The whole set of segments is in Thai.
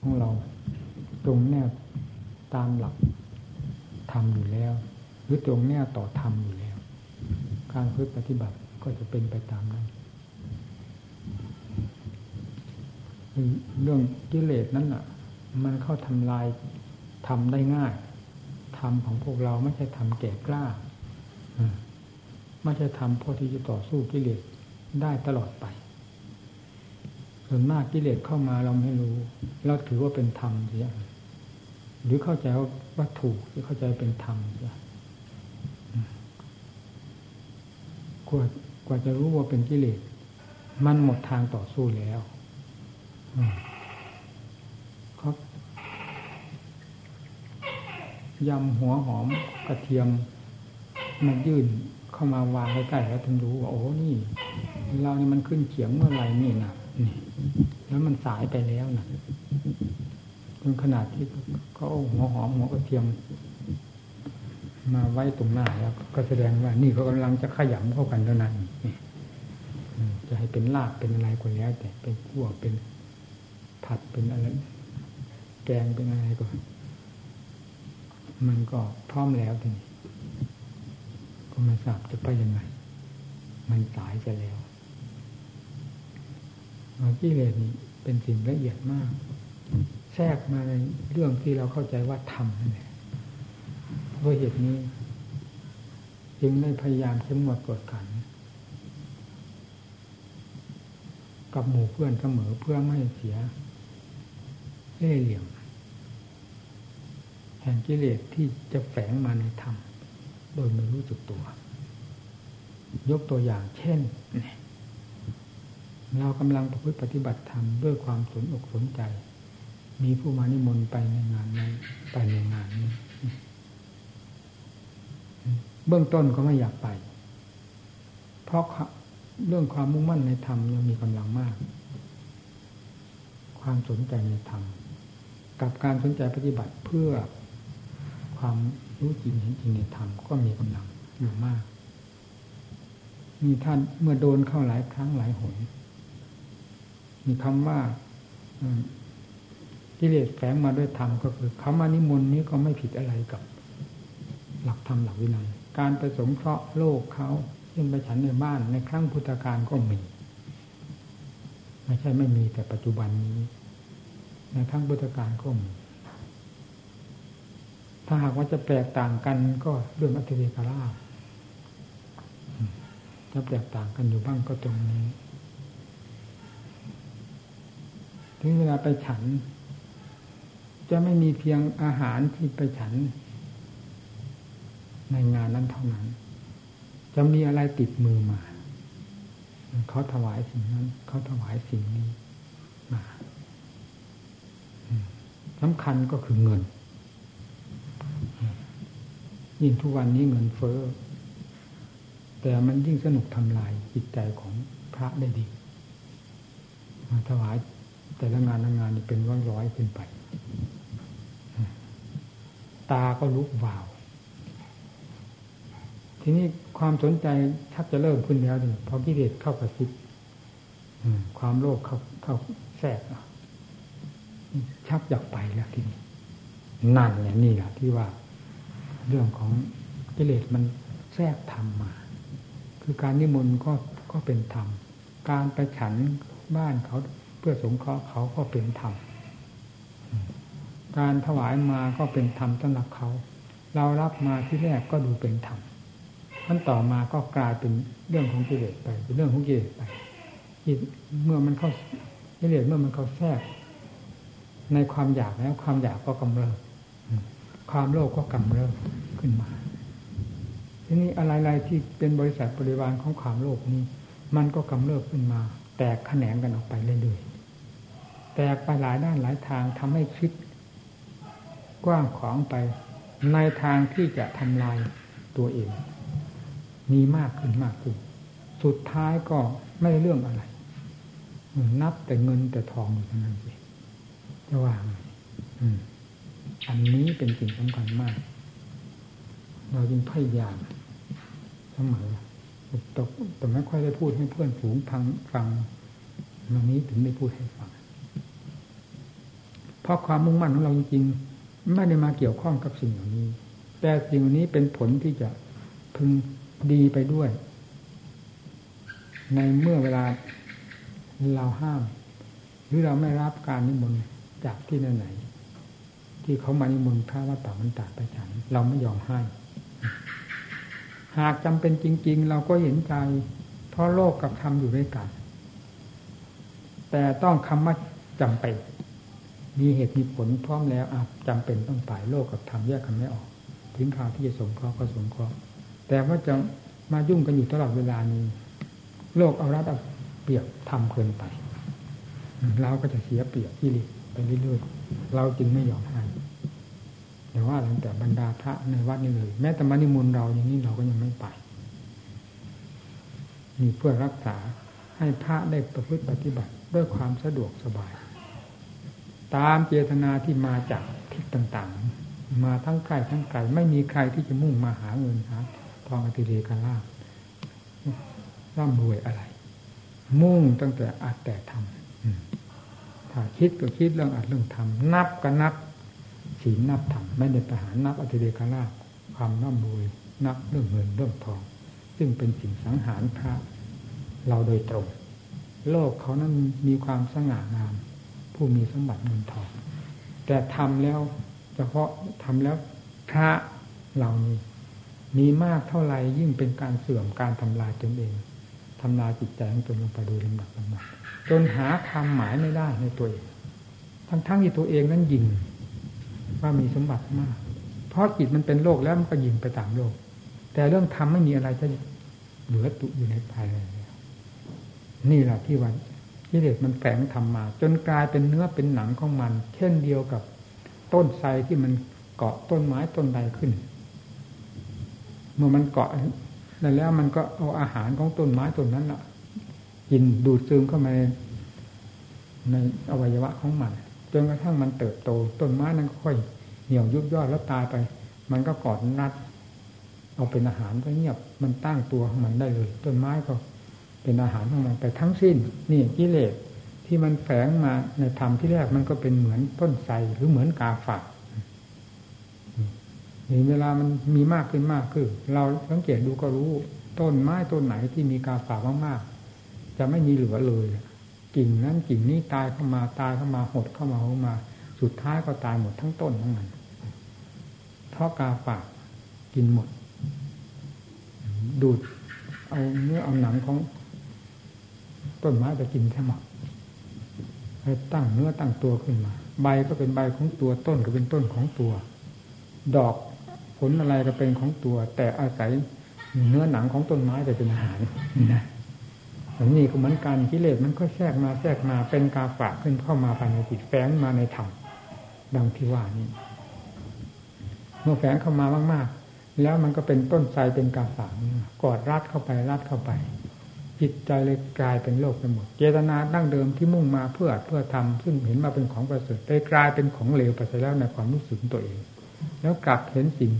ของเราตรงแนวตามหลักธรรมอยู่แล้ว หรือตรงแนวต่อธรรมอยู่แล้ว การพึ่ปฏิบัติก็จะเป็นไปตามนั้นเรื่องกิเลสนั้นอะ มันเข้าทำลายทำได้ง่ายทำของพวกเราไม่ใช่ทำแก่กล้าไม่ใช่ทำพอที่จะต่อสู้กิเลสได้ตลอดไป ส่วนมากกิเลสเข้ามาเราไม่รู้ เราถือว่าเป็นธรรมเสียหรือเข้าใจว่าถูกหรือเข้าใจเป็นธรรมเสียกว่ากว่าจะรู้ว่าเป็นกิเลสมันหมดทางต่อสู้แล้วครับยำหัวหอมกระเทียมมันยื่นเข้ามาวางใกล้ๆแล้วถึงรู้ว่าโอ้นี่ เรานี่มันขึ้นเขียงเมื่อไหร่นี่นะ แล้วมันสายไปแล้วนะจนขนาดที่เขาหัวหอมหัวกระเทียม มาไว้ตรงหน้าแล้วก็แสดงว่า นี่เขากำลังจะขยำเข้ากันเท่านั้นจะให้เป็นลาบเป็นอะไรก็แล้ว แต่เป็นขั่วเป็นผัดเป็นอะไรแกงเป็นอะไรก็มันก็พร้อมแล้วทีนี้ก็ไม่ทราบจะไปยังไง มันสายจะแล้ว กิเลสนี่เป็นสิ่งละเอียดมาก แทรกมาในเรื่องที่เราเข้าใจว่าทำนั่นแหละเพราะเหตุนี้ จึงได้พยายามเข้มงวดกดขัน กับหมู่เพื่อนเสมอเพื่อไม่เสียเล่เหลี่ยม แห่งกิเลสที่จะแฝงมาในธรรม โดยไม่รู้จุกตัว ยกตัวอย่างเช่นเเรากำลังประพฤติปฏิบัติธรรมด้วยความสนอกสนใจ มีผู้มานิมนต์ไปในงานนั้นไปในงานนี้เบื้องต้นก็ไม่อยากไป เพราะเรื่องความมุ่งมั่นในธรรมยังมีกำลังมาก ความสนใจในธรรมกับการสนใจปฏิบัติเพื่อความรู้จริงเห็นจริงในธรรมก็มีกำลังอยู่มาก มีท่านเมื่อโดนเข้าหลายครั้งหลายหน มีคำว่ากิเลสแฝงมาด้วยธรรมก็คือคำว่านิมนต์นี้ก็ไม่ผิดอะไรกับหลักธรรมหลักวินัยการไปสงเคราะห์โลกเขาซึ่งไปฉันในบ้านในครั้งพุทธกาลก็มี ไม่ใช่ไม่มีแต่ปัจจุบันนี้ ในครั้งพุทธกาลก็มี ถ้าหากว่าจะแตกต่างกันก็เรื่องอัติเวกราจะแตกต่างกันอยู่บ้างก็ตรงนี้ ถึงเวลาไปฉัน จะไม่มีเพียงอาหารที่ไปฉัน ในงานนั้นเท่านั้น จะมีอะไรติดมือมา เขาถวายสิ่งนั้น เขาถวายสิ่งนี้มาสำคัญก็คือเงิน ยิ่งทุกวันนี้เงินเฟ้อ แต่มันยิ่งสนุกทำลายจิตใจของพระได้ดีถวาย แต่ละงานละงานนี่เป็นร้อยร้อยขึ้นไป ตาก็ลุกวาว ทีนี้ความสนใจชักจะเริ่มขึ้นแล้วดิพอกิเลสเข้ากระซิบความโลภเข้าเข้าแทรกชักอยากไปแล้วทีนี้นั่นแหละนี่แหละที่ว่า เรื่องของกิเลสมันแทรกธรรมมา คือการนิมนต์ก็ก็เป็นธรรม การไปฉันบ้านเขา เพื่อสงเคราะห์เขาก็เป็นธรรมการถวายมาก็เป็นธรรมสำหรับเขา เรารับมาที่แรกก็ดูเป็นธรรมขั้นต่อมาก็กลายเป็นเรื่องของกิเลสไปเป็นเรื่องของกิเลสไปเมื่อมันเข้ากิเลสเมื่อมันเข้าแทรก ในความอยากแล้วความอยากก็กำเริบความโลภก็กำเริบขึ้นมา ทีนี้อะไรๆที่เป็นบริษัทบริวารของความโลภนี้ มันก็กำเริบขึ้นมา แตกแขนงกันออกไปเรื่อยๆ แตกไปหลายด้านหลายทางทำให้คิด กว้างขวางไป ในทางที่จะทำลายตัวเอง มีมากขึ้นมากขึ้น สุดท้ายก็ไม่เรื่องอะไร นับแต่เงินแต่ทองอยู่เท่านั้นเองจะว่างอันนี้เป็นสิ่งสำคัญมาก เราจึงพยายามเสมอแต่ไม่ค่อยได้พูดให้เพื่อนฝูงฟังฟังวันนี้ถึงได้พูดให้ฟัง ราะราะความมุ่งมั่นของเราจริงๆไม่ได้มาเกี่ยวข้องกับสิ่งเหล่านี้ แต่สิ่งนี้เป็นผลที่จะพึงดีไปด้วย ในเมื่อเวลาเราห้าม หรือเราไม่รับการนิมนต์จากที่ไหนๆที่เขามานิมนต์พระวัดป่ามันตาไปฉัน เราไม่ยอมให้ หากจำเป็นจริง ๆ เราก็เห็นใจ เพราะโลกกับธรรมอยู่ด้วยกัน แต่ต้องคำว่าจำเป็น มีเหตุมีผลพร้อมแล้วอาจำเป็นต้องไปโลกกับธรรมแยกกันไม่ออก ถึงคราวที่จะสงเคราะห์ก็สงเคราะห์แต่ว่าจะมายุ่งกันอยู่ตลอดเวลานี้ โลกเอารัดเอาเปรียบทำเกินไป เราก็จะเสียเปรียบที่ลิไปเรื่อยๆเราจึงไม่ยอมให้แต่ว่าหลังแต่บรรดาพระในวัดนี่เลย แม้แต่มานิมนต์เราอย่างนี้เราก็ยังไม่ไปมีเพื่อรักษาให้พระได้ประพฤติปฏิบัติด้วยความสะดวกสบาย ตามเจตนาที่มาจากทิศต่างๆ มาทั้งใกล้ทั้งไกลไม่มีใครที่จะมุ่งมาหาเงินหาทองอติเรกาลาร่ำรวยอะไร มุ่งตั้งแต่อัดแต่ทำถ้าคิดก็คิดเรื่องอัดเรื่องทำนับก็นับศีลนับธรรมไม่ได้ไปหานับอติเรกาลาความร่ำรวยนับเรื่องเงินเรื่องทอง ซึ่งเป็นสิ่งสังหารพระเราโดยตรง โลกเขานั้นมีความสง่างาม ผู้มีสมบัติเงินทอง แต่ทำแล้วเฉพาะทำแล้วพระเหล่านี้มีมากเท่าไหร่ยิ่งเป็นการเสื่อมการทำลายตนเองทำลายจิตใจของตนลงไปโดยลำดับลำดับจนหาคำหมายไม่ได้ในตัวเอง ทั้งๆที่ตัวเองนั้นยิงว่ามีสมบัติมาก เพราะจิตมันเป็นโลกแล้วมันก็ยิงไปตามโลก แต่เรื่องทำไม่มีอะไรจะเหลือตุอยู่ในภายในนี่แหละที่วัน กิเลสมันแฝงทำมา จนกลายเป็นเนื้อเป็นหนังของมัน เช่นเดียวกับต้นไทรที่มันเกาะต้นไม้ต้นใดขึ้น เมื่อมันเกาะนั่นแล้วมันก็เอาอาหารของต้นไม้ต้นนั้นละกินดูดซึมเข้ามาในอวัยวะของมันจนกระทั่งมันเติบโต ต้นไม้นั้นค่อยเหี่ยวยุบยอดแล้วตายไป มันก็กอดนัด เอาเป็นอาหารก็เงียบมันตั้งตัวของมันได้เลย ต้นไม้ก็ เป็นอาหารของมันไปทั้งสิ้น นี่กิเลสที่มันแฝงมาในธรรมที่แรกมันก็เป็นเหมือนต้นไทรหรือเหมือนกาฝากนี่เวลามันมีมากขึ้นมากขึ้นเราสังเกตดูก็รู้ ต้นไม้ต้นไหนที่มีกาฝากมากๆจะไม่มีเหลือเลยกิ่งนั้นกิ่งนี้ตายเข้ามาตายเข้ามาหดเข้ามาเข้ามา สุดท้ายก็ตายหมดทั้งต้นทั้งนั้นเพราะกาฝากกินหมด ดูดเอาเนื้อเอาหนังของ ต้นไม้ไปกินแค่หมดให้ตั้งเนื้อตั้งตัวขึ้นมา ใบก็เป็นใบของตัวต้นก็เป็นต้นของตัว ดอกผลอะไรก็เป็นของตัว แต่อาศัยเนื้อหนังของต้นไม้ไปเป็นอาหารนะนี่ก็เหมือนกันกิเลสมันก็แทรกมาแทรกมาเป็นกาฝากขึ้นเข้ามาภายในจิตแฝงมาในธรรมดังที่ว่านี้เมื่อแฝงเข้ามามาก ๆ แล้วมันก็เป็นต้นไทรเป็นกาฝากกอดรัดเข้าไปรัดเข้าไป จิตใจเลยกลายเป็นโลกไปหมด เจตนาดั้งเดิมที่มุ่งมาเพื่อเพื่อทำซึ่งเห็นมาเป็นของประเสริฐได้กลายเป็นของเลวไปแล้วในความรู้สึกตัวเอง แล้วกลับเห็นสิ่ง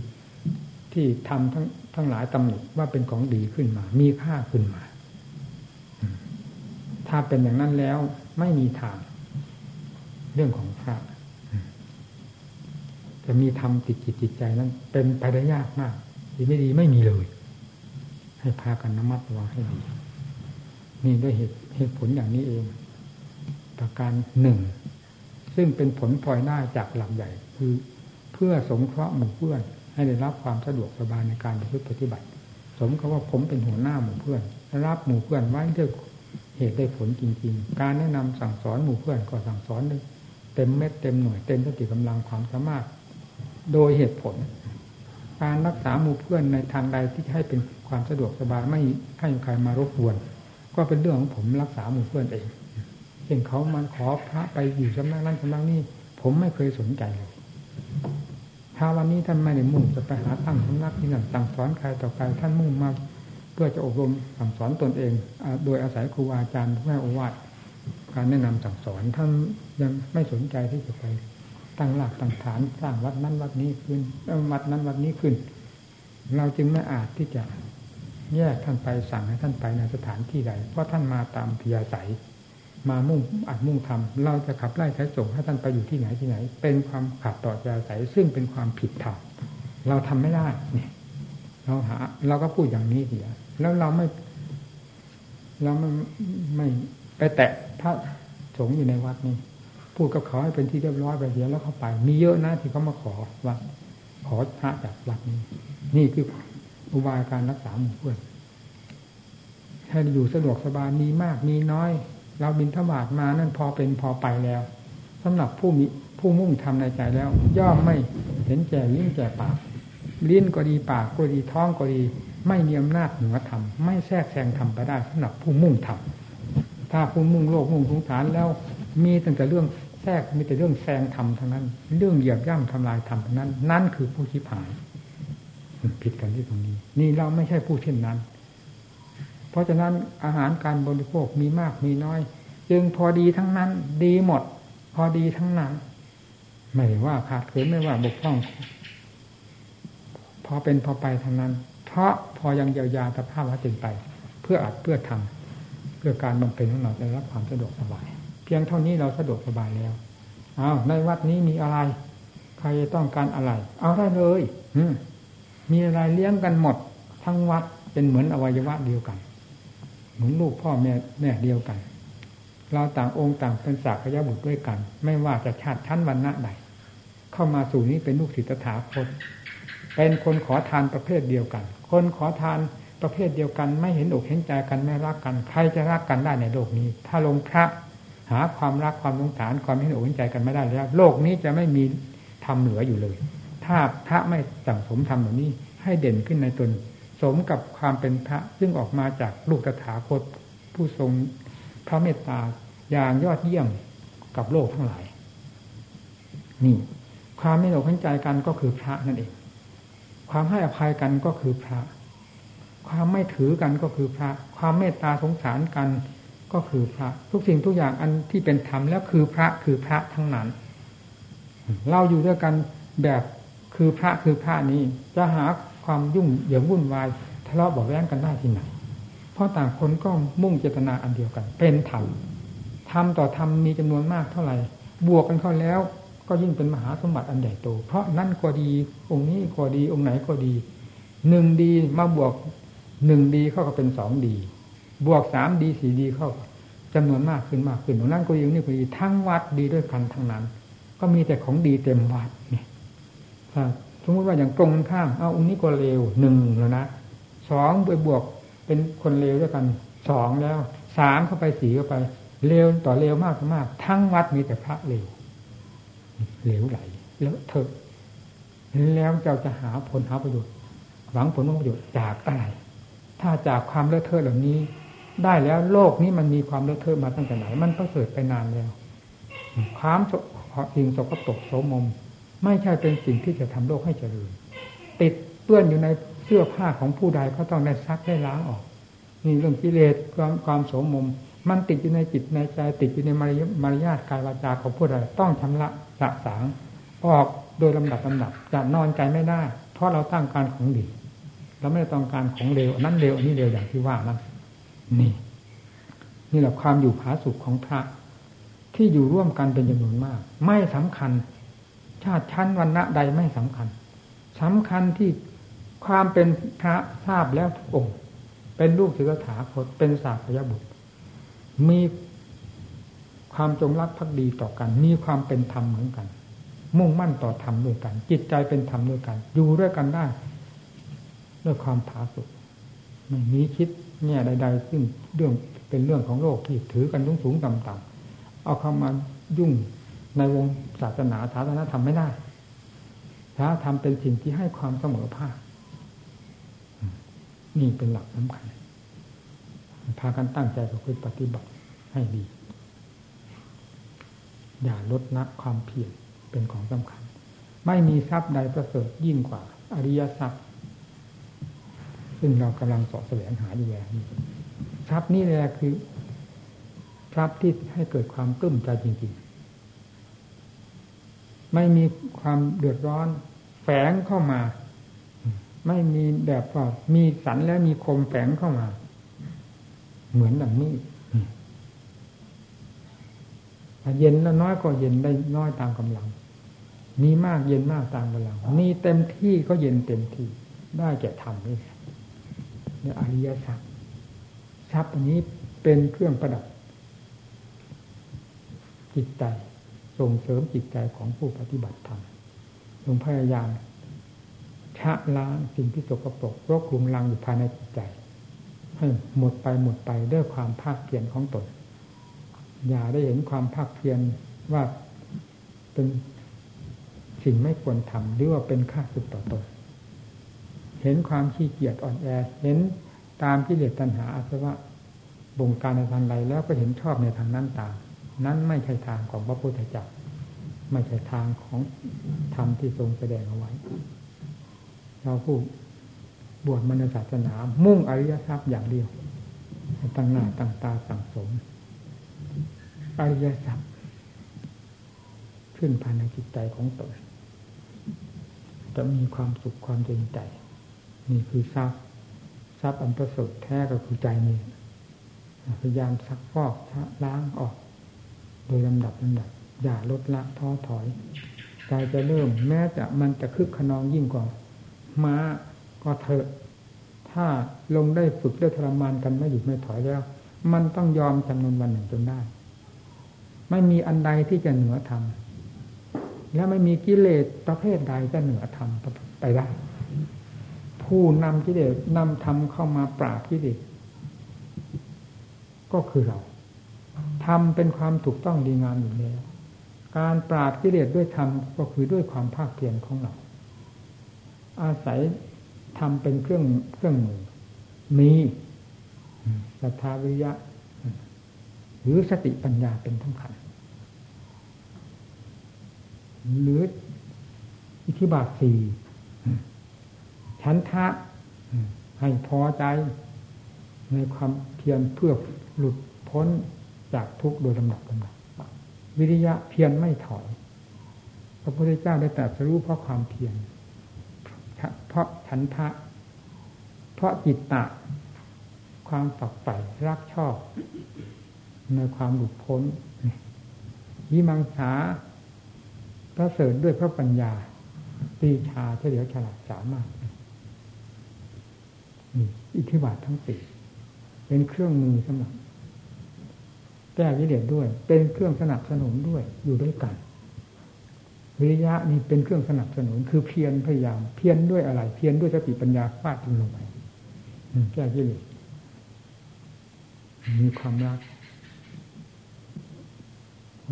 ที่ทำทั้งทั้งหลายตำหนิว่าเป็นของดีขึ้นมา มีค่าขึ้นมา ถ้าเป็นอย่างนั้นแล้วไม่มีทาง เรื่องของพระจะมีธรรมติดจิตจิตใจนั้น เป็นไปได้ยากมากดีไม่ดีไม่มีเลย ให้พากันนมัดระวังให้ดี นี่ด้วยเหตุเหตุผลอย่างนี้เอง ประการหนึ่ง ซึ่งเป็นผลพลอยได้จากหลักใหญ่ คือเพื่อสงเคราะห์หมู่เพื่อน ให้ได้รับความสะดวกสบายในการปฏิบัติ สมกับว่าผมเป็นหัวหน้าหมู่เพื่อน รับหมู่เพื่อนไว้ด้วยเหตุได้ผลจริง ๆ การแนะนำสั่งสอนหมู่เพื่อนก็สั่งสอนเต็มเม็ดเต็มหน่วยเต็มสติกำลังความสามารถ โดยเหตุผล การรักษาหมู่เพื่อนในทางใดที่จะให้เป็นความสะดวกสบายไม่ให้ใครมารบกวน ก็เป็นเรื่องของผมรักษาหมู่เพื่อนเองเห็นเขามาขอพระไปอยู่สำนักนั้นสำนักนี้ ผมไม่เคยสนใจเลยถ้าวันนี้ท่านไม่ได้มุ่งจะไปหาตั้งสำนักที่นั่นสั่งสอนใครต่อใครท่านมุ่งมาเพื่อจะอบรมสั่งสอนตนเอง โดยอาศัยครูอาจารย์แม่โอวาทการแนะนำสั่งสอนท่านยังไม่สนใจที่จะไปตั้งหลักตั้งฐานสร้างวัดนั้นวัดนี้ขึ้นวัดนั้นวัดนี้ขึ้น เราจึงไม่อาจที่จะ แยกท่านไปสั่งให้ท่านไปในสถานที่ใด เพราะท่านมาตามพยาศัยมามุ่งอัดมุ่งทำเราจะขับไล่ใช้ส่งให้ท่านไปอยู่ที่ไหนที่ไหน เป็นความขัดต่อใจใสซึ่งเป็นความผิดธรรมเราทำไม่ได้เนี่ยเราหา เราก็พูดอย่างนี้เสียแล้วเราไม่เราไม่ไม่ไปแตะพระสงฆ์อยู่ในวัดนี้พูดกับเขาให้เป็นที่เรียบร้อยไปเสียแล้วเข้าไป มีเยอะนะที่เขามาขอว่าขอพระจากวัดนี้ นี่คือ อุบายการรักษาหมู่เพื่อนให้อยู่สะดวกสบายมีมากมีน้อย เราบินทบาทมานั่นพอเป็นพอไปแล้วสำหรับผู้มีผู้มุ่งทำในใจแล้ว ย่อมไม่เห็นแก่ลิ้นแก่ปากลิ้นก็ดีปากก็ดีท้องก็ดี ไม่มีอำนาจเหนือธรรมไม่แทรกแซงธรรมไปได้สำหรับผู้มุ่งทำถ้าผู้มุ่งโลกมุ่งสงสารแล้ว มีตั้งแต่เรื่องแทรกมีแต่เรื่องแซงธรรมทั้งนั้น เรื่องเหยียบย่ำทำลายธรรมทั้งนั้น นั่นคือผู้ชิบหาย ผิดกันที่ตรงนี้ นี่เราไม่ใช่ผู้เช่นนั้น เพราะฉะนั้นอาหารการบริโภคมีมากมีน้อย จึงพอดีทั้งนั้น ดีหมด พอดีทั้งนั้น ไม่ว่าขาดเกินไม่ว่าบกพร่อง พอเป็นพอไปทั้งนั้น เพราะพอยังเยียวยาสภาพว่าจึงไป เพื่ออัดเพื่อทำเพื่อการบำเพ็ญของเราจะรับความสะดวกสบาย เพียงเท่านี้เราสะดวกสบายแล้วเอาในวัดนี้มีอะไร ใครต้องการอะไร เอาได้เลย อื มีอะไรเลี้ยงกันหมด ทั้งวัดเป็นเหมือนอวัยวะเดียวกัน เหมือนลูกพ่อแม่แม่เดียวกัน เราต่างองค์ต่างเป็นสากยบุตรด้วยกัน ไม่ว่าจะชาติชั้นวันณะใดเข้ามาสู่นี้เป็นลูกศิษย์ตถาคตเป็นคนขอทานประเภทเดียวกัน คนขอทานประเภทเดียวกัน ไม่เห็นอกเห็นใจกันไม่รักกัน ใครจะรักกันได้ในโลกนี้ ถ้าลงพระหาความรักความสงสารความเห็นอกเห็นใจกันไม่ได้แล้ว โลกนี้จะไม่มีทำเหลืออยู่เลย ถ้าพระไม่สั่งสมทำแบบนี้ ให้เด่นขึ้นในตน สมกับความเป็นพระซึ่งออกมาจากลูกตถาคต ผู้ทรงพระเมตตาอย่างยอดเยี่ยมกับโลกทั้งหลาย นี่ ความไม่หลงใจกันก็คือพระนั่นเอง ความให้อภัยกันก็คือพระ ความไม่ถือกันก็คือพระ ความเมตตาสงสารกันก็คือพระ ทุกสิ่งทุกอย่างอันที่เป็นธรรมแล้วคือพระคือพระทั้งนั้น เราอยู่ด้วยกันแบบ คือพระคือพระนี้จะหาความยุ่งเหยิงวุ่นวายทะเลาะบอกแย้งกันได้ที่ไหน เพราะต่างคนก็มุ่งเจตนาอันเดียวกัน เป็นธรรมธรรมต่อธรรมมีจำนวนมากเท่าไหร่ บวกกันเข้าแล้ว ก็ยิ่งเป็นมหาสมบัติอันใหญ่โต เพราะนั่นก็ดี องค์นี้ก็ดี องค์ไหนก็ดี หนึ่งดีมาบวกหนึ่งดีเข้าก็เป็นสองดี บวกสามดีสี่ดีเข้าจำนวนมากขึ้นมากขึ้นนั่นก็ดีนี่ก็ดีทั้งวัดดีด้วยกันทั้งนั้น ก็มีแต่ของดีเต็มวัดเนี่ย สมมติว่าอย่างตรงข้าม เอาองค์นี้ก็เลวหนึ่งแล้วนะสองไปบวกเป็นคนเลวด้วยกันสองแล้วสามเข้าไปสี่เข้าไปเลวต่อเลวมากมาก ทั้งวัดมีแต่พระเลวเลวไหลแล้วเถอะแล้วเจ้าจะหาผลหาประโยชน์ หวังผลประโยชน์จากอะไร ถ้าจากความเลอะเทอะเหล่านี้ ได้แล้วโลกนี้มันมีความเลอะเทอะมาตั้งแต่ไหน มันก็เกิดไปนานแล้ว ความสิ่งสกปรกโสมม ไม่ใช่เป็นสิ่งที่จะทำโลกให้เจริญ ติดเปื้อนอยู่ในเสื้อผ้าของผู้ใดก็ต้องได้ซักได้ล้างออก นี่เรื่องกิเลสความความโสมม มันติดอยู่ในจิตในใจ ติดอยู่ในมารยาทกายวาจาของผู้ใดต้องชำระสะสางออกโดยลำดับลำดับจะนอนใจไม่ได้ เพราะเราตั้งการของดีเราไม่ได้ต้องการของเลวนั้นเลวอันนี้เลวอย่างที่ว่านั้นนี่ นี่แหละความอยู่ผาสุขของพระ ที่อยู่ร่วมกันเป็นจำนวนมาก ไม่สำคัญ ชาติชั้นวันณะใดไม่สำคัญสำคัญที่ความเป็นพระทราบแล้วทุกองค์เป็นลูกศิษถาคตเป็นศาสยบุตร มีความจงรักภักดีต่อกัน มีความเป็นธรรมเหมือนกัน มุ่งมั่นต่อธรรมด้วยกัน จิตใจเป็นธรรมด้วยกัน อยู่ด้วยกันได้ ด้วยความผาสุกไม่มีคิดเนี่ยใด ๆ ซึ่งเรื่องเป็นเรื่องของโลกที่ถือกันสูงสูงต่ำๆเอาเข้ามายุ่ง ในวงศาสนาศาสนาธรรมไม่ได้ศาสนาธรรมเป็นสิ่งที่ให้ความเสมอภาคนี่เป็นหลักสำคัญพากันตั้งใจประพฤติปฏิบัติให้ดี อย่าลดนักความเพียรเป็นของสำคัญ ไม่มีทรัพย์ใดประเสริฐยิ่งกว่า อริยทรัพย์ ซึ่งเรากำลังสอบแสวงหาอยู่แล้วทรัพย์นี่แหละคือทรัพย์ที่ให้เกิดความกลุ้มใจจริง ไม่มีความเดือดร้อน แฝงเข้ามา ไม่มีแบบว่ามีสันและมีคมแฝงเข้ามา เหมือนดังนี้เย็นแล้น้อยก็เย็นได้น้อยตามกำลัง มีมากเย็นมากตามกำลัง มีเต็มที่ก็เย็นเต็มที่ ได้แก่ธรรมนี่เนี่ยอริยสัจทรัพย์อันนี้เป็นเครื่องประดับจิตใจ ส่งเสริมจิตใจของผู้ปฏิบัติธรรมลงพยายามชะล้างสิ่งที่สกปรกรกลุมลังอยู่ภายในจิตใจ ให้หมดไปหมดไปด้วยความภาคเพียรของตน อย่าได้เห็นความภาคเพียรว่าเป็นสิ่งไม่ควรทำหรือว่าเป็นค่าสุดต่อตน เห็นความขี้เกียจอ่อนแอ เห็นตามที่เลอตัณหาอาสวะบงการในทางใดแล้วก็เห็นชอบในทางนั้นตาม นั้นไม่ใช่ทางของพระพุทธเจ้าไม่ใช่ทางของธรรมที่ทรงแสดงเอาไว้ เราผู้บวชมนศาสนา มุ่งอริยทรัพย์อย่างเดียวตั้งหน้าตั้งตาสั่งสม อริยทรัพย์ขึ้นภายในจิตใจของตนจะมีความสุขความเย็นใจ นี่คือทรัพย์ทรัพย์อันประเสริฐแท้ก็คือใจนี่พยายามซักฟอกล้างออก ดยลำดับลำดับอย่าลดละท้อถอยใจจะเริ่ม แม้จะมันจะคึกขนองยิ่งกว่าม้าก็เถอะ ถ้าลงได้ฝึกได้ทรมานกันไม่หยุดไม่ถอยแล้ว มันต้องยอมจำนวนวันหนึ่งจนได้ ไม่มีอันใดที่จะเหนือธรรมและไม่มีกิเลสประเภทใดจะเหนือธรรมไปได้ผู้นำกิเลสนำธรรมเข้ามาปราบกิเลสก็คือเรา ธรรมเป็นความถูกต้องดีงามอยู่แล้วการปราบกิเลสด้วยธรรมก็คือด้วยความภาคเพียรของเรา อาศัยทำเป็นเครื่องเครื่องมือ มีศรัทธาวิยะ หรือสติปัญญาเป็นสำคัญหรืออิทธิบาทสี่ชั้นทะให้พอใจในความเพียรเพื่อหลุดพ้น จากทุกข์โดยลำดับลำดับวิริยะเพียรไม่ถอย พระพุทธเจ้าได้ตรัสรู้เพราะความเพียร เพราะฉันทะ เพราะจิตตะ ความฝักใฝ่รักชอบ ในความหลุดพ้นวิมังสาประเสริฐด้วยพระปัญญาปีชาเฉลียวฉลาดสามารถนี่อิทธิบาททั้งสี่เป็นเครื่องมือสำหรับ แก้วิเลศด้วย เป็นเครื่องสนับสนุนด้วยอยู่ด้วยกัน วิริยะนี่เป็นเครื่องสนับสนุน คือเพียรพยายาม เพียรด้วยอะไร เพียรด้วยสติปัญญาฟาดลงไปแก้กิเลสมีความรัก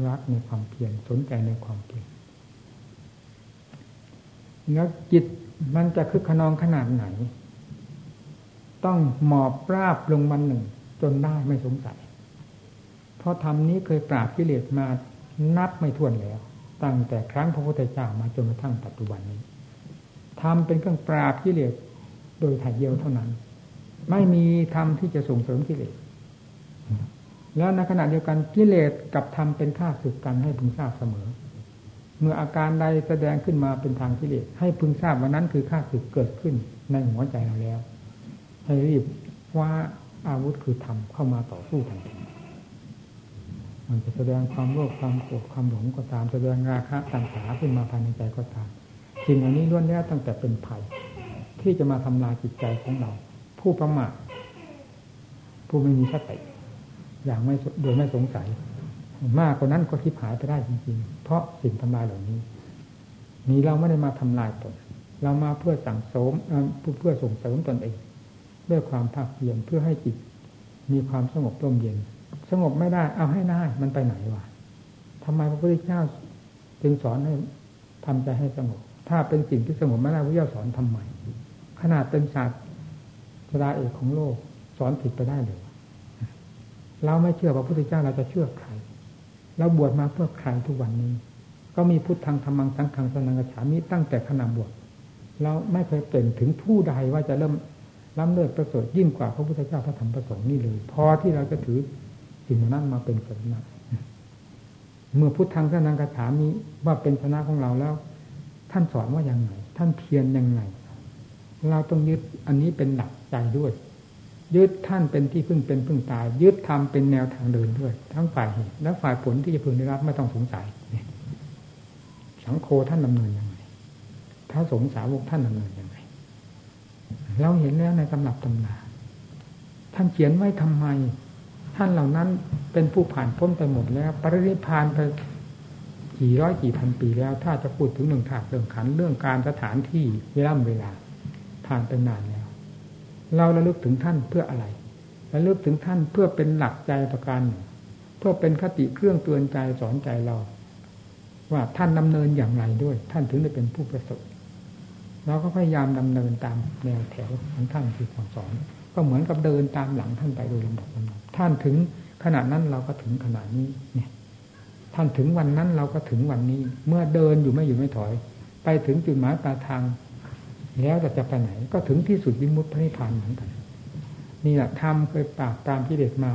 รักในความเพียรสนใจในความเพียรแล้วจิตมันจะคึกขนองขนาดไหน ต้องหมอบราบลงมันหนึ่ง จนได้ไม่สงสัย เพราะธรรมนี้เคยปราบกิเลสมานับไม่ถ้วนแล้ว ตั้งแต่ครั้งพระพุทธเจ้ามาจนกระทั่งปัจจุบันนี้ทำเป็นเครื่องปราบกิเลสโดยถ่ายเดียวเท่านั้น ไม่มีธรรมที่จะส่งเสริมกิเลสแล้วในขณะเดียวกันกิเลสกับธรรมเป็นข้าศึกกันให้พึงทราบเสมอ เมื่ออาการใดแสดงขึ้นมาเป็นทางกิเลสให้พึงทราบว่านั้นคือข้าศึกเกิดขึ้นในหัวใจเราแล้ว ให้รีบว่าอาวุธคือธรรมเข้ามาต่อสู้ทันที มันจะแสดงความโลภความโกรธความหลงก็ตามแสดงราคะตัณหาขึ้นมาภายในใจก็ตามสิ่งเหล่านี้ล้วนแล้วตั้งแต่เป็นภัย ที่จะมาทำลายจิตใจของเรา ผู้ประมาทผู้ไม่มีสติอย่างไม่โดยไม่สงสัย มากกว่านั้นก็คิดหายไปได้จริง ๆ เพราะสิ่งทำลายเหล่านี้ นี้เราไม่ได้มาทำลายตนเรามาเพื่อสั่งสมเพื่อส่งเสริมตนเองด้วยความภาคเพียรเพื่อให้จิตมีความสงบร่มเย็น สงบไม่ได้ เอาให้ได้มันไปไหนวะทำไมพระพุทธเจ้าจึงสอนให้ทำใจให้สงบ ถ้าเป็นสิ่งที่สงบไม่ได้พระเจ้าสอนทำไมขนาดเป็นศาสตร์สดาเอกของโลก สอนผิดไปได้เลยเราไม่เชื่อพระพุทธเจ้าเราจะเชื่อใครเราบวชมาเพื่อใครทุกวันนี้ ก็มีพุทธังธรรมังสังฆังสนังกฉามิตั้งแต่ขณะบวชเราไม่เคยเปลี่ยนถึงผู้ใดว่าจะเริ่มล้ำเลิศประเสริฐยิ่งกว่าพระพุทธเจ้าพระธรรมพระสงฆ์นี่เลย พอที่เราจะถือ สิ่งนั้นมาเป็นสนะเมื่อพุทธังสนังคาถามีว่าเป็นสนะของเราแล้ว ท่านสอนว่าอย่างไงท่านเพียรยังไง เราต้องยึดอันนี้เป็นหลักใจด้วย ยึดท่านเป็นที่พึ่งเป็นพึ่งตาย ยึดธรรมเป็นแนวทางเดินด้วย ทั้งฝ่ายเหตุและฝ่ายผลที่จะพึงได้รับไม่ต้องสงสัยสังโฆท่านดำเนินยังไงพระสงฆ์สาวกท่านดำเนินยังไงเราเห็นแล้วในตำรับตำนาท่านเขียนไว้ทำไม ท่านเหล่านั้นเป็นผู้ผ่านพ้นไปหมดแล้วปรินิพานไปกี่ร้อยกี่พันปีแล้ว ถ้าจะพูดถึงหนึ่งถาดเรื่องขันเรื่องการสถานที่เวลาเวลา ผ่านไปนานแล้ว เราระลึกถึงท่านเพื่ออะไรระลึกถึงท่านเพื่อเป็นหลักใจประการเพื่อเป็นคติเครื่องเตือนใจสอนใจเรา ว่าท่านดำเนินอย่างไรด้วย ท่านถึงได้เป็นผู้ประสริฐเราก็พยายามดำเนินตามแนวแถวของท่านที่สอน ก็เหมือนกับเดินตามหลังท่านไปโดยลำดับลำดับท่านถึงขนาดนั้นเราก็ถึงขนาดนี้เนี่ย ท่านถึงวันนั้นเราก็ถึงวันนี้ เมื่อเดินอยู่ไม่อยู่ไม่ถอย ไปถึงจุดหมายปลายทาง แล้วจะจะไปไหน ก็ถึงที่สุดวิมุตติพระนิพพานเหมือนกันนี่แหละธรรมเคยปราบตามพิเดชมา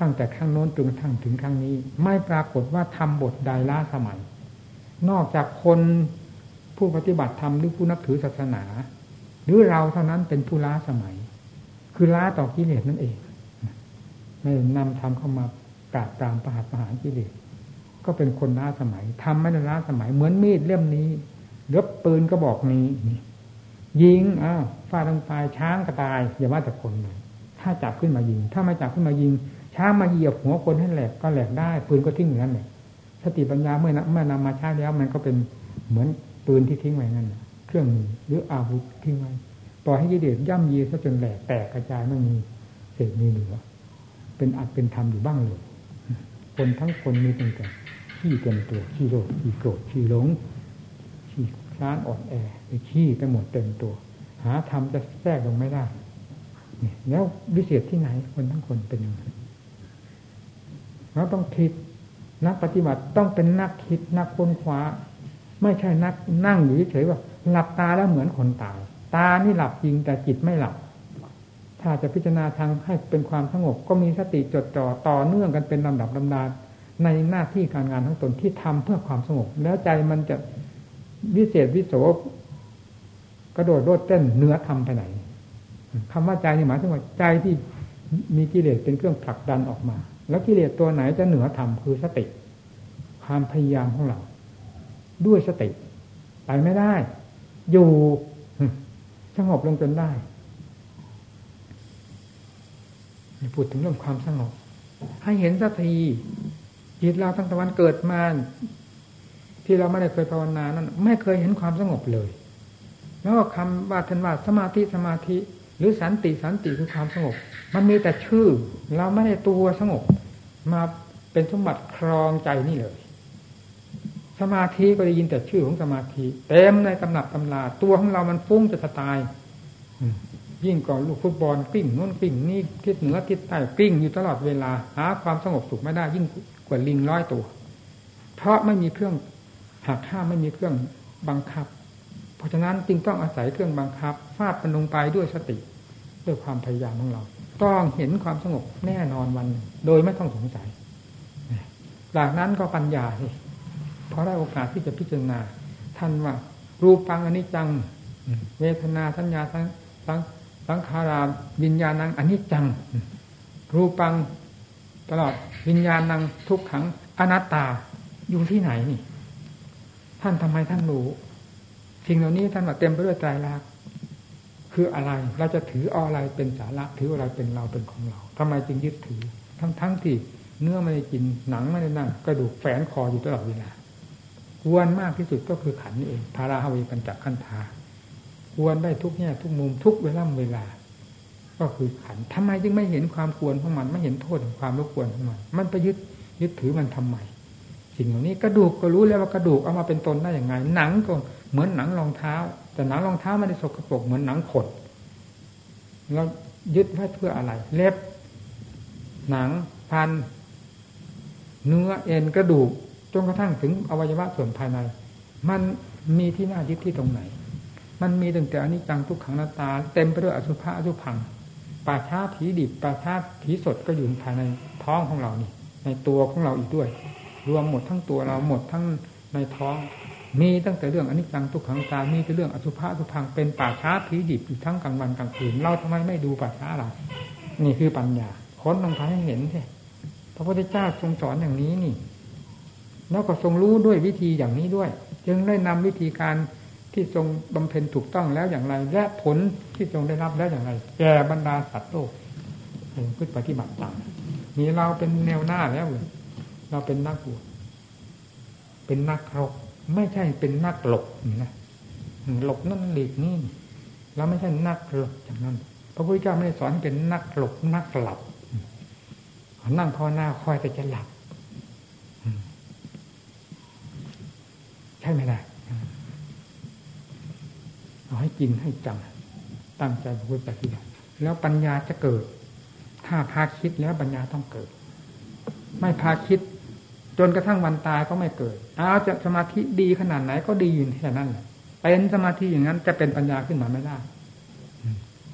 ตั้งแต่ข้างโน้นจนกระทั่งถึงข้างนี้ ไม่ปรากฏว่าทำบทใดล้าสมัย นอกจากคนผู้ปฏิบัติธรรมหรือผู้นับถือศาสนา หรือเราเท่านั้นเป็นผู้ล้าสมัย คือล้าต่อกิเลสนั่นเองไม่นำธรรมเข้ามาปราบปรามประหารประหารกิเลสก็เป็นคนล้าสมัยทำไม่ได้ล้าสมัย เหมือนมีดเล่มนี้เลือบปืนก็บอกนี้ยิงอ้าวฟาดลงไปช้างกระตายอย่าว่าแต่คนเลยถ้าจับขึ้นมายิง ถ้าไม่จับขึ้นมายิง ช้างมาเหยียบหัวคนให้แหลกก็แหลกได้ปืนก็ทิ้งอย่างนั้นเลยสติปัญญาเมื่อเมื่อนำมาใช้แล้ว มันก็เป็นเหมือนปืนที่ทิ้งไว้นั่นเครื่องมือหรืออาวุธทิ้งไว้ ปล่อยให้กิเลสย่ำยีซะจนแหลกแตกกระจายไม่มีเศษมีเหลือเป็นอัดเป็นธรรมอยู่บ้างเลยคนทั้งคนมีตั้งแต่ขี้เต็มตัวขี้โลภขี้โกรธขี้หลงขี้คลานอ่อนแอไปขี้ไปหมดเต็มตัว หาธรรมจะแทรกลงไม่ได้แล้ววิเศษที่ไหนคนทั้งคนเป็นยังไงเราต้องคิดนักปฏิบัติต้องเป็นนักคิดนักค้นคว้า ไม่ใช่นักนั่งอยู่เฉยว่าหลับตาแล้วเหมือนคนตาย ตานี่หลับจริงแต่จิตไม่หลับ ถ้าจะพิจารณาทางให้เป็นความสงบ ก็มีสติจดจ่อต่อเนื่องกันเป็นลำดับลำดาในหน้าที่การงานทั้งตนที่ทำเพื่อความสงบ แล้วใจมันจะวิเศษวิโสกระโดดโลดเต้นเนื้อทำไปไหนคำว่าใจนี่หมายถึงว่าใจที่มีกิเลสเป็นเครื่องผลักดันออกมา แล้วกิเลสตัวไหนจะเหนือธรรมคือสติ ความพยายามของเรา ด้วยสติ ไปไม่ได้ อยู่ สงบลงจนได้พูดถึงเรื่องความสงบ ให้เห็นสักทีจิตเราตั้งแต่วันเกิดมาที่เราไม่ได้เคยภาวนานั้น ไม่เคยเห็นความสงบเลยแล้วก็คำว่าทันว่าสมาธิสมาธิ หรือสันติสันติคือความสงบ มันมีแต่ชื่อ เราไม่ได้ตัวสงบ มาเป็นสมบัติครองใจนี่เลย สมาธิก็ได้ยินแต่ชื่อของสมาธิเต็มในตำนับตำราตัวของเรามันฟุ้งจะตายยิ่งก่อนลูกฟุตบอลกิ้งนู้นกิ้งนี่ทิศเหนือทิศใต้กิ้งอยู่ตลอดเวลา หาความสงบสุขไม่ได้ ยิ่งกว่าลิงร้อยตัว เพราะไม่มีเครื่องหักห้ามไม่มีเครื่องบังคับ เพราะฉะนั้นจึงต้องอาศัยเครื่องบังคับฟาดมันลงไปด้วยสติด้วยความพยายามของเรา ต้องเห็นความสงบแน่นอนวัน โดยไม่ต้องสงสัยจากนั้นก็ปัญญาสิ เพอได้โอกาสที่จะพิจารณา ท่านว่า รูปังอนิจจัง เวทนาสัญญาสังสังสังขารามวิญญาณังอนิจจัง รูปังตลอดวิญญาณังทุกขังอนัตตาอยู่ที่ไหนนี่ ท่านทำไมท่านรู้สิ่งเหล่านี้ท่านว่าเต็มไปด้วยใจรักคืออะไรเราจะถืออะไรเป็นสาระถืออะไรเป็นเราเป็นของเราทำไมจึงยึดถือ ทั้งทั้งที่เนื้อไม่ได้กินหนังไม่ได้นั่งกระดูกแฝงคออยู่ตลอดเวลา ควรมากที่สุดก็คือขันนี่เองพาราฮาวีปัญจขันธาควรได้ทุกแง่ทุกมุมทุกเวลาเวลา ก็คือขันทำไมจึงไม่เห็นความควรของมันไม่เห็นโทษของความรบกวนของมัน มันไปยึดยึดถือมันทำไมสิ่งเหล่านี้กระดูกก็รู้แล้วว่ากระดูกเอามาเป็นตนได้อย่างไง หนังก็เหมือนหนังรองเท้า แต่หนังรองเท้าไม่ได้สกปรกเหมือนหนังขดเรายึดไว้เพื่ออะไร เล็บ หนังพัน เนื้อเอ็นกระดูก จนกระทั่งถึงอวัยวะส่วนภายใน มันมีที่น่ายึดที่ตรงไหน มันมีตั้งแต่อนิจจังทุกขังนาตา เต็มไปด้วยอสุภะอสุพังป่าช้าผีดิบป่าช้าผีสดก็อยู่ภายในท้องของเรานี่ ในตัวของเราอีกด้วย รวมหมดทั้งตัวเราหมดทั้งในท้อง มีตั้งแต่เรื่องอนิจจังทุกขังตา มีแต่เรื่องอสุภะอสุพังเป็นป่าช้าผีดิบอยู่ทั้งกลางวันกลางคืนเราทำไมไม่ดูป่าช้าเรานี่คือปัญญาค้นลงไปให้เห็นสิพระพุทธเจ้าทรงสอนอย่างนี้นี่ แล้วก็ทรงรู้ด้วยวิธีอย่างนี้ด้วย จึงได้นำวิธีการที่ทรงบำเพ็ญถูกต้องแล้วอย่างไร และผลที่ทรงได้รับแล้วอย่างไรแก่บรรดาสัตว์โลกเพื่อปฏิบัติตามนี่เราเป็นแนวหน้าแล้วเลยเราเป็นนักบวชเป็นนักรบไม่ใช่เป็นนักหลบนะหลบนั่นหลีกนี่เราไม่ใช่นักหลบอย่างนั้นพระพุทธเจ้าไม่ได้สอนเป็นนักหลบนักหลับนั่งภาวนาคอยแต่จะหลับ ช่ไหมล่ะเอาให้จริงให้จังตั้งใจพูดปฏิบัติแล้วปัญญาจะเกิด ถ้าพาคิดแล้วปัญญาต้องเกิด ไม่พาคิด จนกระทั่งวันตายก็ไม่เกิดเอาจะสมาธิดีขนาดไหนก็ดีอยู่แค่นั้นแหละเป็นสมาธิอย่างนั้นจะเป็นปัญญาขึ้นมาไม่ได้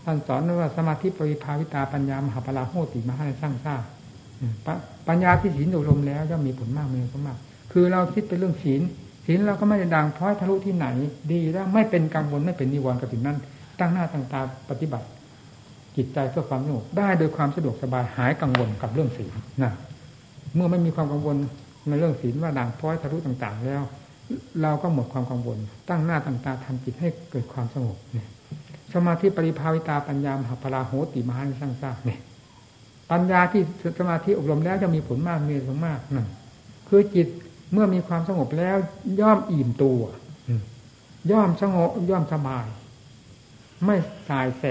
ท่านสอนว่าสมาธิปริภาวิตาปัญญามหาปราโหติมหาสร้างซาปัญญาที่ศีลอบรมแล้วย่อมมีผลมากมีผลมาก คือเราคิดเป็นเรื่องศีล ศีลเราก็ไม่ได้ดังพร้อยทะลุที่ไหน ดีแล้วไม่เป็นกังวลไม่เป็นนิวรณ์กับสิ่งนั้น ตั้งหน้าตั้งตาปฏิบัติ จิตใจเพื่อความสงบได้โดยความสะดวกสบายหายกังวลกับเรื่องศีลนะเมื่อไม่มีความกังวลในเรื่องศีลว่าดังพร้อยทะลุต่าง ๆ แล้ว เราก็หมดความกังวล ตั้งหน้าตั้งตาทำจิตให้เกิดความสงบเนี่ยสมาธิปริภาวิตาปัญญามหาพลาโหติมหานิสังสาเนี่ยปัญญาที่สมาธิอบรมแล้วจะมีผลมากมีผลมากนั่นคือจิต เมื่อมีความสงบแล้วย่อมอิ่มตัวย่อมสงบย่อมสบาย ไม่สายแส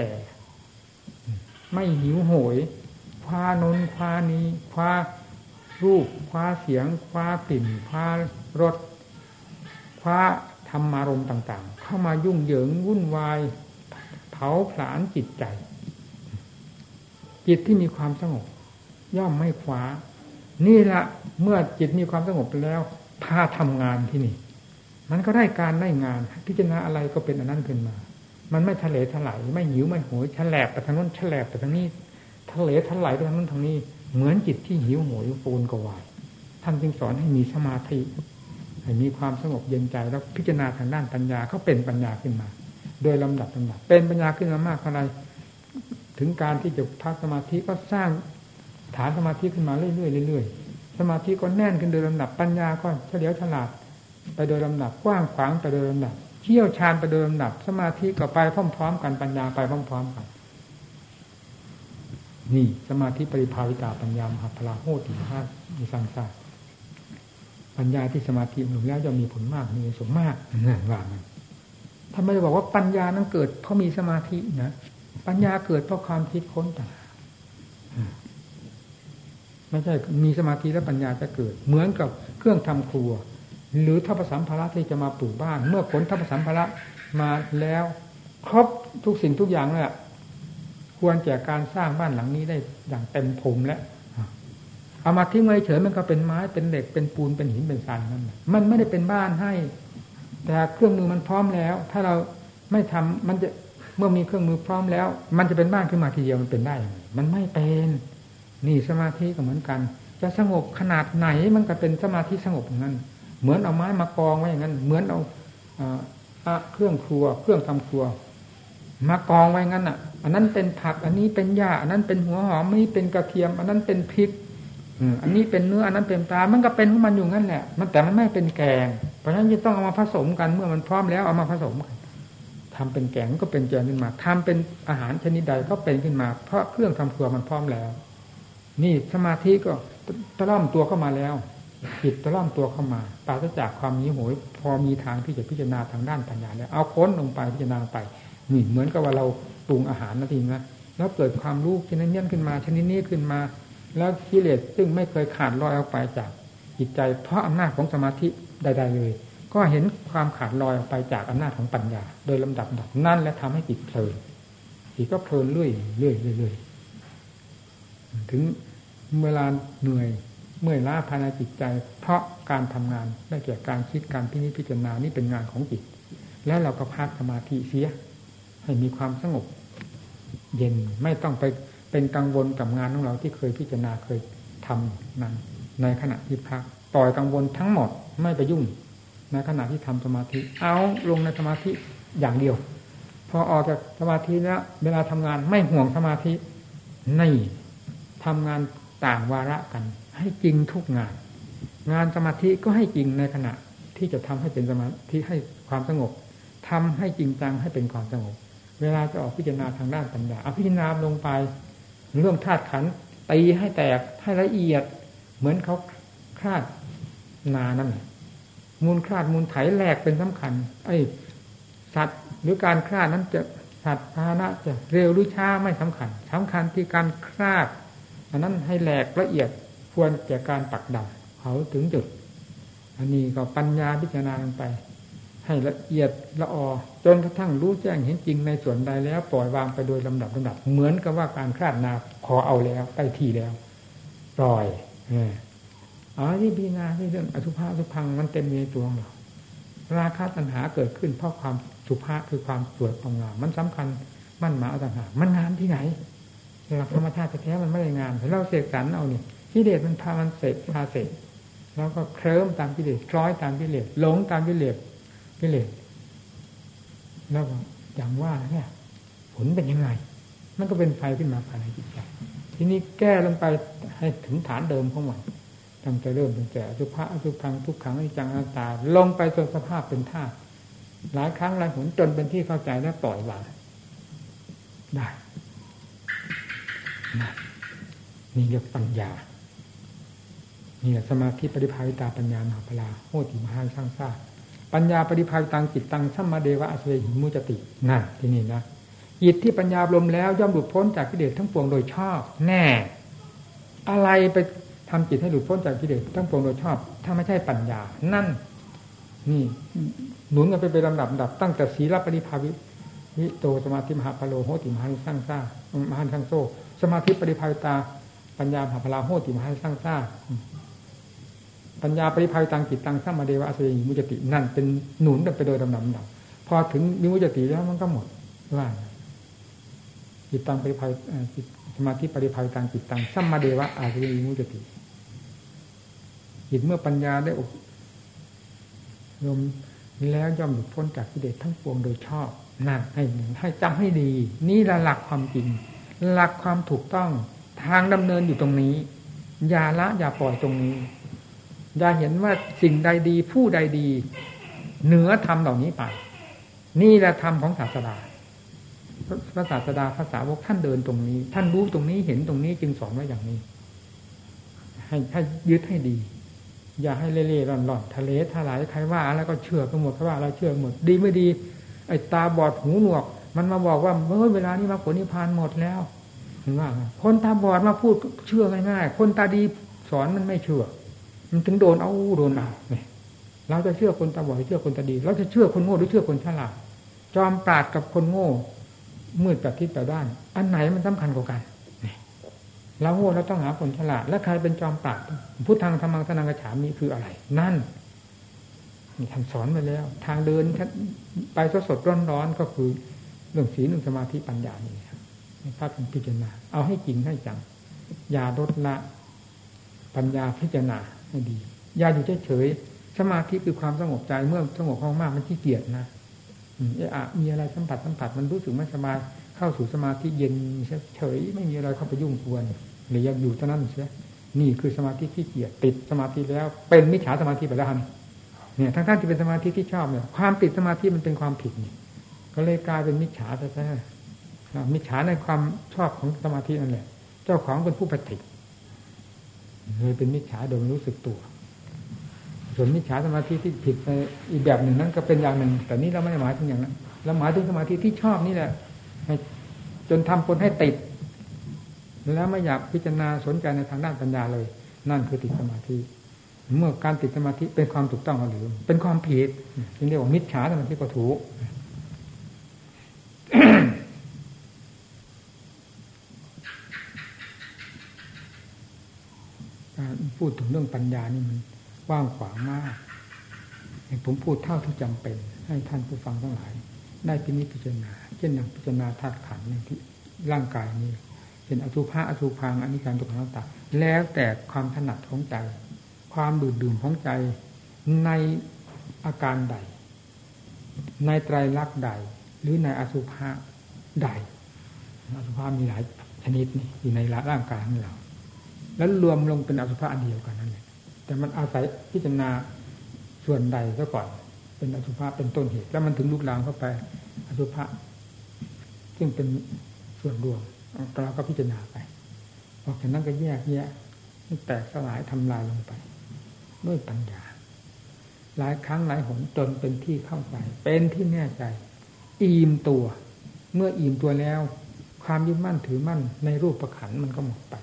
ไม่หิวโหย คว้านนคว้านี้ คว้ารูป คว้าเสียง คว้ากลิ่น คว้ารส คว้าธรรมารมต่าง ๆ เข้ามายุ่งเหยิงวุ่นวาย เผาผลาญจิตใจ จิตที่มีความสงบ ย่อมไม่คว้า นี่ละเมื่อจิตมีความสงบแล้วพาทำงานที่นี่ มันก็ได้การได้งาน พิจารณาอะไรก็เป็นอันนั้นขึ้นมา มันไม่ทะเลถลายไม่หิวไม่โหยฉลบไปทางโน้นฉลบไปทางนี้ทะเลถลายไปทางโน้นทางนี้ เหมือนจิตที่หิวโหยปูนกวายท่านจึงสอนให้มีสมาธิให้มีความสงบเย็นใจแล้วพิจารณาทางด้านปัญญาเขาเป็นปัญญาขึ้นมา โดยลำดับลำดับเป็นปัญญาขึ้นมามากเท่าไรถึงการที่จะพักสมาธิก็สร้าง ฐานสมาธิขึ้นมาเรื่อยๆเรื่อยๆสมาธิก็แน่นขึ้นโดยลำดับปัญญาก็เฉลียวฉลาด ไปโดยลำดับกว้างขวางไปโดยลำดับเชี่ยวชาญไปโดยลำดับ สมาธิก็ไปพร้อมๆ กันปัญญาไปพร้อมๆกัน นี่สมาธิปริภาวิตาปัญญามหาพลาโหติห้ามีสังสารปัญญาที่สมาธิหนุนแล้วจะมีผลมากมีสมมากนั่นว่ามันทำไมบอกว่าปัญญานั้นเกิด เพราะมีสมาธินะปัญญาเกิดเพราะความคิดค้นต่าง ไม่ใช่มีสมาธิและปัญญาจะเกิด เหมือนกับเครื่องทำครัว หรือทัพสัมภาระที่จะมาปลูกบ้าน เมื่อผลทัพสัมภาระมาแล้ว ครบทุกสิ่งทุกอย่างแล้วควรแก่การสร้างบ้านหลังนี้ได้อย่างเต็มภูมิแล้วเอามาทิ้งไว้เฉยมันก็เป็นไม้เป็นเหล็กเป็นปูนเป็นหินเป็นทรายนั่นมันไม่ได้เป็นบ้านให้ แต่เครื่องมือมันพร้อมแล้ว ถ้าเราไม่ทำมันจะเมื่อมีเครื่องมือพร้อมแล้ว มันจะเป็นบ้านขึ้นมาทีเดียวมันเป็นได้ มันไม่เป็น นี่สมาธิก็เหมือนกัน จะสงบขนาดไหนมันก็เป็นสมาธิสงบอย่างนั้น เหมือนเอาไม้มากองไว้อย่างนั้น เหมือนเอาเครื่องครัว เครื่องทำครัว มากองไว้งั้นอะ อันนั้นเป็นผัก อันนี้เป็นหญ้าอันนั้นเป็นหัวหอมอันนี้เป็นกระเทียม อันนั้นเป็นพริกอันนี้เป็นเนื้ออันนั้นเป็นปลา มันก็เป็นของมันอยู่งั้นแหละ มันแต่มันไม่เป็นแกง เพราะฉะนั้นจะต้องเอามาผสมกันเมื่อมันพร้อมแล้วเอามาผสมกันทำเป็นแกงก็เป็นแกงขึ้นมาทำเป็นอาหารชนิดใดก็เป็นขึ้นมา เพราะเครื่องทำครัวมันพร้อมแล้ว นี่สมาธิก็ตะล่อมตัวเข้ามาแล้วจิตตะล่อมตัวเข้ามาปราศจากความมีโหย พอมีทางที่จะพิจารณาทางด้านปัญญาแล้วเอาค้นลงไปพิจารณาไปนี่เหมือนกับว่าเราปรุงอาหารนะทีนะแล้วเกิดความรู้ชนิดนี้ขึ้นมาชนิดนี้ขึ้นมา แล้วกิเลสซึ่งไม่เคยขาดลอยออกไปจากจิตใจ เพราะอำนาจของสมาธิใด ๆ เลย ก็เห็นความขาดลอยออกไปจากอำนาจของปัญญา โดยลำดับดับนั่นและทำให้จิตเพลินจิตก็เพลินเรื่อยเรื่อยเรื่อย ถึงเวลาเหนื่อยเมื่อยล้าภายในจิตใจ เพราะการทำงานได้แก่การคิดการพิจิพิจารณานี่เป็นงานของจิต แล้วเราก็พักสมาธิเสีย ให้มีความสงบ เย็นไม่ต้องไปเป็นกังวลกับงานของเราที่เคยพิจารณาเคยทำนั้นในขณะที่พักปล่อยกังวลทั้งหมดไม่ไปยุ่งในขณะที่ทำสมาธิ เอาลงในสมาธิอย่างเดียว พอออกจากสมาธิแล้วเวลาทำงานไม่ห่วงสมาธินี่ ทำงานต่างวาระกัน ให้จริงทุกงาน งานสมาธิก็ให้จริงในขณะ ที่จะทำให้เป็นสมาธิให้ความสงบทำให้จริงจังให้เป็นความสงบ เวลาจะออกพิจารณาทางด้านปัญญาเอาพิจารณาลงไปเรื่องธาตุขันตีให้แตกให้ละเอียด เหมือนเขาคาดนานั่นมูลคลาดมูลไถแหลกเป็นสำคัญ ไอ้สัตว์หรือการคลาดนั้นจะสัตว์พาหนะจะเร็วหรือช้าไม่สำคัญสำคัญที่การคลาด อันนั้นให้แหลกละเอียดควรแก่การปักดำเขาถึงจุด อันนี้ก็ปัญญาพิจารณาลงไป ให้ละเอียดละออจนกระทั่งรู้แจ้งเห็นจริงในส่วนใดแล้ว ปล่อยวางไปโดยลำดับลำดับ เหมือนกับว่าการคลาดนาขอเอาแล้วใกล้ที่แล้ว ปล่อยเอออ๋อที่พิจารณาที่เรื่องอสุภะสุพังมันเต็มในตัวเราราคาตัณหาเกิดขึ้นเพราะความสุภาพคือความสวยความงามมันสำคัญมั่นหมาต่างหากมันงามที่ไหน หลักธรรมชาติแท้มันไม่ได้งามเราเสกสรรเอาเนี่ยกิเลสมันพามันเสกพาเสกแล้วก็เคลิ้มตามกิเลสคล้อยตามกิเลสหลงตามกิเลสกิเลสแล้วอย่างว่าเนี่ย ผลเป็นยังไง มันก็เป็นไฟขึ้นมาภายในจิตใจทีนี้แก้ลงไปให้ถึงฐานเดิมของมันตั้งแต่เริ่มตั้งแต่สุภาอสุพังทุกขังอจังอาตา ลงไปจนสภาพเป็นธาตุหลายครั้งหลายหนจนเป็นที่เข้าใจและปล่อยวางได้ นี่เรียกปัญญานี่สมาธิปริภาวิตาปัญญามหาพลาโหติมหาสร้างซาปัญญาปริภาวิตังจิตตังสัมมาเดวะอสเวหิมุจตินั่นที่นี่นะจิตที่ปัญญาลมแล้วย่อมหลุดพ้นจากกิเลสทั้งปวงโดยชอบ แน่ อะไรไปทำจิตให้หลุดพ้นจากกิเลสทั้งปวงโดยชอบ ถ้าไม่ใช่ปัญญา นั่น นี่หนุนกันไปเป็นลำดับดับตั้งแต่ศีลปริภาวิวิโตสมาธิมหาพโลโหติมหันสร้างซามหันสร้างโซ สมาธิปริภาวิตา ปัญญามหาพลาโหติมหันสร้างซ่าปัญญาปริภาวิตังจิตตังสัมมาเดวะอสุยิมุจตินั่นเป็นหนุนไปโดยลำดับดับพอถึงมิมุจติแล้วมันก็หมดว่าจิตตังปริภาจิตสมาธิปริภาวิตังจิตตังสัมมาเดวะอาสยิมุจติจิตเมื่อปัญญาได้อบรมแล้วย่อมหลุดพ้นจากกิเลสทั้งปวงโดยชอบนั่นให้ให้จำให้ดี นี่ละหลักความจริง หลักความถูกต้องทางดำเนินอยู่ตรงนี้ อย่าละอย่าปล่อยตรงนี้ อย่าเห็นว่าสิ่งใดดีผู้ใดดี เหนือธรรมเหล่านี้ไป นี่แหละธรรมของศาสดาพระศาสดาภาษาวกท่านเดินตรงนี้ ท่านรู้ตรงนี้เห็นตรงนี้จึงสอนไว้อย่างนี้ ให้ให้ยึดให้ดี อย่าให้เล่ๆร่อนๆทะเลทลายใครว่าอะไรก็เชื่อกันหมดใคราะว่าอะไรเชื่อหมด ดีไม่ดี ไอ้ตาบอดหูหนวก มันมาบอกว่าเมื่อเวลานี้มาผลนิพพานหมดแล้วเห็นว่า คนตาบอดมาพูดเชื่อง่ายๆคนตาดีสอนมันไม่เชื่อ มันถึงโดนเอาโดนเอาเนี่ยเราจะเชื่อคนตาบอดหรือเชื่อคนตาดี เราจะเชื่อคนโง่หรือเชื่อคนฉลาดจอมปราดกับคนโง่ มืดแบบทิศแบบด้าน อันไหนมันสำคัญกว่ากันเราโง่เราต้องหาคนฉลาด และใครเป็นจอมปราดพุทธังธรรมังสนังกระฉามีคืออะไร นั่นนี่ท่านสอนมาแล้ว ทางเดินไปสดสดร้อนร้อนก็คือ เรื่องศีลเรื่องสมาธิปัญญานี่ครับพระเป็นพิจารณา เอาให้จริงให้จังอย่าลดละปัญญาพิจารณาให้ดี อย่าอยู่เฉยสมาธิคือความสงบใจเมื่อสงบมากๆมันขี้เกียจนะเออมีอะไรสัมผัสสัมผัสมันรู้สึกไม่สบายเข้าสู่สมาธิเย็นเฉยไม่มีอะไรเข้าไปยุ่งกวนหรือยังอยู่เท่านั้นเสียนี่คือสมาธิที่เกียจติดสมาธิแล้ว เป็นมิจฉาสมาธิไปแล้วเนี่ยทั้งท่านที่เป็นสมาธิที่ชอบเนี่ยความติดสมาธิมันเป็นความผิดนี่ ก็เลยกลายเป็นมิจฉาไปซะมิจฉาในความชอบของสมาธินั่นแหละเจ้าของเป็นผู้ปฏิเลยเป็นมิจฉาโดยไม่รู้สึกตัว ส่วนมิจฉาสมาธิที่ผิดในอีกแบบหนึ่งนั้นก็เป็นอย่างหนึ่ง แต่นี้เราไม่ได้หมายถึงอย่างนั้นเราหมายถึงสมาธิที่ชอบนี่แหละจนทำคนให้ติด แล้วไม่อยากพิจารณาสนใจในทางด้านปัญญาเลย นั่นคือติดสมาธิ เมื่อการติดสมาธิเป็นความถูกต้องหรือ เป็นความผิดจึงเรียกว่ามิจฉาสมาธิก็ถูก พูดถึงเรื่องปัญญานี่มันกว่างขวางมากผมพูดเท่าที่จำเป็น ให้ท่านผู้ฟังทั้งหลาย ได้พินิจพิจารณาเช่นอย่างพิจารณาธาตุขันธ์ที่ร่างกายนี้เป็นอสุภะอสุพังอนนี้การตุกขังต่างแล้วแต่ความถนัดของใจ ความดื่มดื่มของใจในอาการใด ในไตรลักษณ์ใด หรือในอสุภะใดอสุภะมีหลายชนิดนี้อยู่ในร่างกายของเรา แล้วรวมลงเป็นอสุภะอันเดียวกันนั่นแหละแต่มันอาศัยพิจารณาส่วนใดซะก่อน เป็นอสุภะเป็นต้นเหตุ แล้วมันถึงลุกลามเข้าไปอสุภะซึ่งเป็นส่วนรวมเราก็พิจารณาไปออกจากนั้นก็แยกแยะแตกสลายทำลายลงไป ด้วยปัญญา หลายครั้งหลายหนจนเป็นที่เข้าใจ เป็นที่แน่ใจ อิ่มตัว เมื่ออิ่มตัวแล้ว ความยึดมั่นถือมั่นในรูปประขันมันก็หมดไป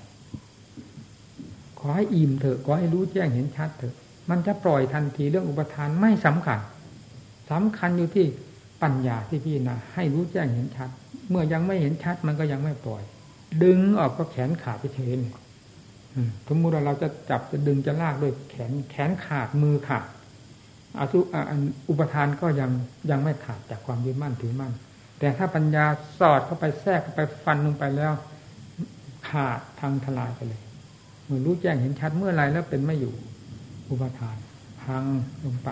ขอให้อิ่มเถอะขอให้รู้แจ้งเห็นชัดเถอะ มันจะปล่อยทันทีเรื่องอุปทานไม่สำคัญสำคัญอยู่ที่ปัญญาที่พี่นะให้รู้แจ้งเห็นชัด เมื่อยังไม่เห็นชัดมันก็ยังไม่ปล่อย ดึงออกก็แขนขาดไปเฉยสมมติว่าเราจะจับจะดึงจะลากด้วยแขนแขนขาดมือขาดอาสุอุปทานก็ยังยังไม่ขาดจากความยึดมั่นถือมั่น แต่ถ้าปัญญาสอดเข้าไปแทรกเข้าไปฟันลงไปแล้ว ขาดทางทลายไปเลย เมื่อรู้แจ้งเห็นชัดเมื่อไรแล้วเป็นไม่อยู่ อุปทาน พังลงไป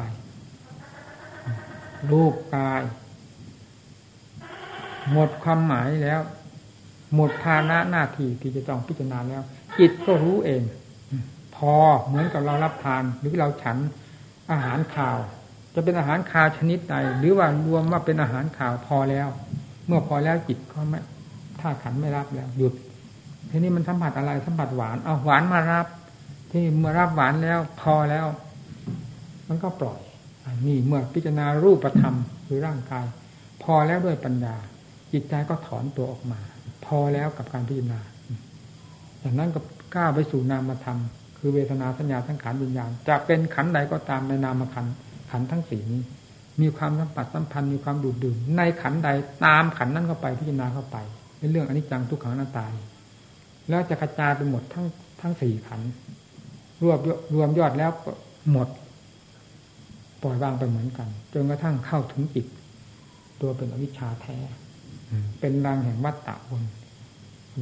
รูปกาย หมดความหมายแล้ว หมดภาณะหน้าที่ที่จะต้องพิจารณาแล้ว จิตก็รู้เอง พอเหมือนกับเรารับทาน หรือเราฉันอาหารข่าว จะเป็นอาหารข่าวชนิดใดหรือว่ารวมว่าเป็นอาหารข่าวพอแล้ว เมื่อพอแล้วจิตก็ไม่ถ้าขันไม่รับแล้ว หยุด ทีนี้มันสัมผัสอะไรสัมผัสหวานเอาหวานมารับ ที่เมื่อรับหวานแล้ว พอแล้ว มันก็ปล่อยนี่เมื่อพิจารณารูปธรรมคือร่างกาย พอแล้วด้วยปัญญา จิตใจก็ถอนตัวออกมา พอแล้วกับการพิจารณาจากนั้นก็ก้าวไปสู่นามธรรมคือเวทนาสัญญาสังขารวิญญาณจะเป็นขันใดก็ตามในนามขันขันทั้งสี่นี้ มีความสัมผัสสัมพันธ์มีความดูดดื่มในขันใดตามขันนั้นเข้าไปพิจารณาเข้าไปในเรื่องอนิจจังทุกขังนาตาย แล้วจะกระจายไปหมดทั้งทั้งสี่ขันรวบรวมยอดแล้วหมด ปล่อยวางไปเหมือนกันจนกระทั่งเข้าถึงจิต ตัวเป็นอวิชชาแท้ เป็นรางแห่งวัฏฏะบน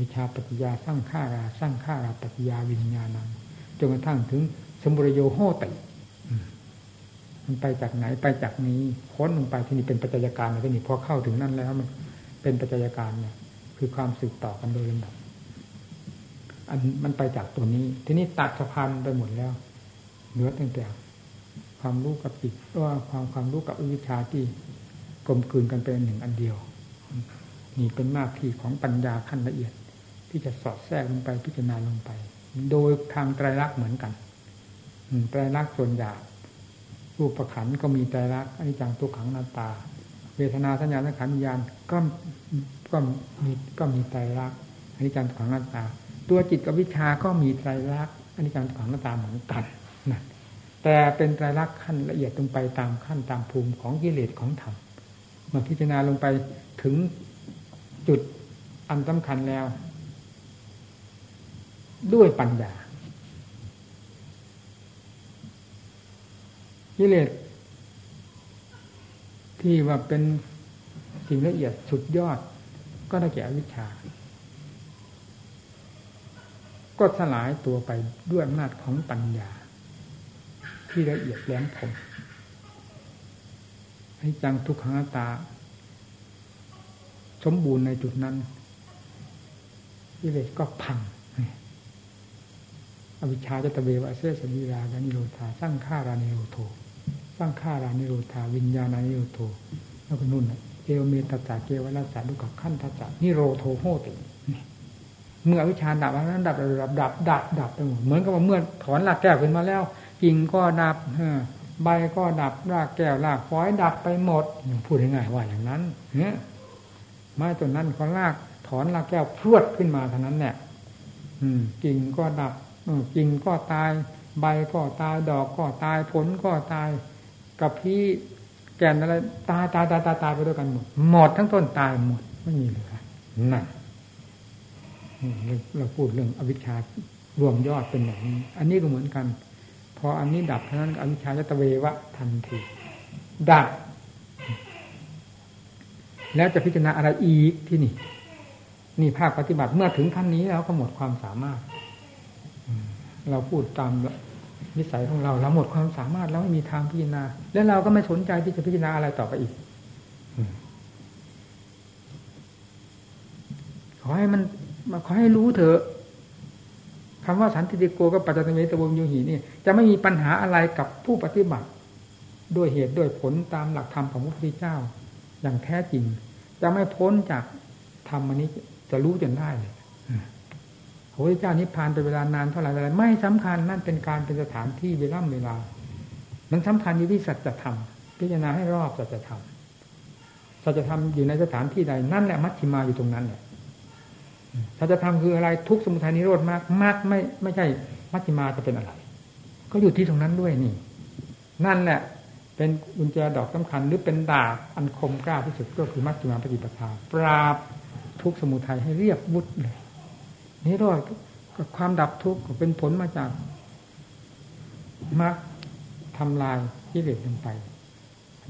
วิชาปฏิยาสร้างข้าราสร้างข้าราปฏิยาวิญญาณังจนกระทั่งถึงสมุรโยโหติมันไปจากไหนไปจากนี้ค้นลงไปที่นี่เป็นปัจจัยการเลยที่นี่พอเข้าถึงนั่นแล้วมันเป็นปัจจัยการเนี่ย คือความสืบต่อกันโดยลำดับ อันมันไปจากตัวนี้ ทีนี้ตัดสะพานไปหมดแล้ว เหลือตั้งแต่ความรู้กับจิตว่าความความรู้กับวิชาที่กลมกลืนกันเป็นหนึ่งอันเดียว นี่เป็นหน้าที่ของปัญญาขั้นละเอียด ที่จะสอดแทรกลงไปพิจารณาลงไป โดยทางไตรลักษณ์เหมือนกันไตรลักษณ์ส่วนหยาบรูปประขันก็มีไตรลักษณ์อนิจจังตุกขังนาตา เวทนาสัญญาสังขารวิญญาณก็ก็มีก็มีไตรลักษณ์อนิจจังตุกขังนาตา ตัวจิตกับวิชาก็มีไตรลักษณ์อันิจจังตุกขังนาตาเหมือนกันนะแต่เป็นไตรลักษณ์ขั้นละเอียดลงไปตามขั้นตามภูมิของกิเลสของธรรมเมื่อพิจารณาลงไปถึงจุดอันสำคัญแล้ว ด้วยปัญญากิเลสที่ว่าเป็นสิ่งละเอียดสุดยอด ก็ได้แก่วิชา ก็สลายตัวไปด้วยอำนาจของปัญญา ที่ละเอียดแหลมคมให้จังทุกขังตา สมบูรณ์ในจุดนั้นกิเลสก็พังอวิชชาจะตะเบวะเสสนิรานิโรธาสร้างฆ่ารานิโรโทสร้างฆ่ารานิโรธาวิญญาณานิโรโทแล้วก็นุ่นเอวเมตตาเกวราสาดุกับขั้นทัศนิโรโทโหติ เมื่อวิชาดับนั้นดับดับดับดับดับไปหมดเหมือนกับว่าเมื่อถอนรากแก้วขึ้นมาแล้วกิ่งก็ดับใบก็ดับรากแก้วรากฟอยดับไปหมดพูดง่ายๆว่าอย่างนั้นเนี่ยไม้ต้นนั้นก็รากถอนรากแก้วพรวดขึ้นมาเท่านั้นแหละกิ่งก็ดับกิ่งก็ตาย ใบก็ตายดอกก็ตายผลก็ตายกับพี่แก่นอะไรตายตายตายตายตายไปด้วยกันหมดหมดทั้งต้นตายหมดไม่มีเลยนั่น เราพูดเรื่องอวิชชารวมยอดเป็นแบบนี้ อันนี้ก็เหมือนกัน พออันนี้ดับเท่านั้นอวิชชาจะตะเววะทันทีดับ แล้วจะพิจารณาอะไรอีกที่นี่ นี่ภาคปฏิบัติเมื่อถึงขั้นนี้แล้วก็หมดความสามารถ เราพูดตามนิสัยของเราเราหมดความสามารถแล้วไม่มีทางพิจารณา แล้วเราก็ไม่สนใจที่จะพิจารณาอะไรต่อไปอีกขอให้มัน มาขอให้รู้เถอะคำว่าสันติโกกับปัจจตเมตวงโยหีนี่จะไม่มีปัญหาอะไรกับผู้ปฏิบัติ ด้วยเหตุด้วยผลตามหลักธรรมของพระพุทธเจ้า อย่างแท้จริง จะไม่พ้นจากธรรมอันนี้จะรู้จนได้เลยพระพุทธเจ้านิพพานเป็นเวลานานเท่าไหร่อะไรไม่สำคัญนั่นเป็นการเป็นสถานที่เวลาเวลา มันสำคัญอยู่ที่สัจธรรมพิจารณาให้รอบสัจธรรมสัจธรรมอยู่ในสถานที่ใดนั่นแหละมัชชิมาอยู่ตรงนั้น เนี่ยสัจธรรมคืออะไรทุกสมุทัยนิโรธมากมากไม่ไม่ใช่มัชฌิมาจะเป็นอะไร ก็อยู่ที่ตรงนั้นด้วยนี่ นั่นแหละเป็นอุญแจดอกสำคัญหรือเป็นดาบอันคมกล้าที่สุดก็คือมัชฌิมาปฏิปทา ปราบทุกสมุทัยให้เรียบวุฒเลยนิโรธกับความดับทุกข์เป็นผลมาจากมรรคทำลายที่เหลือลงไป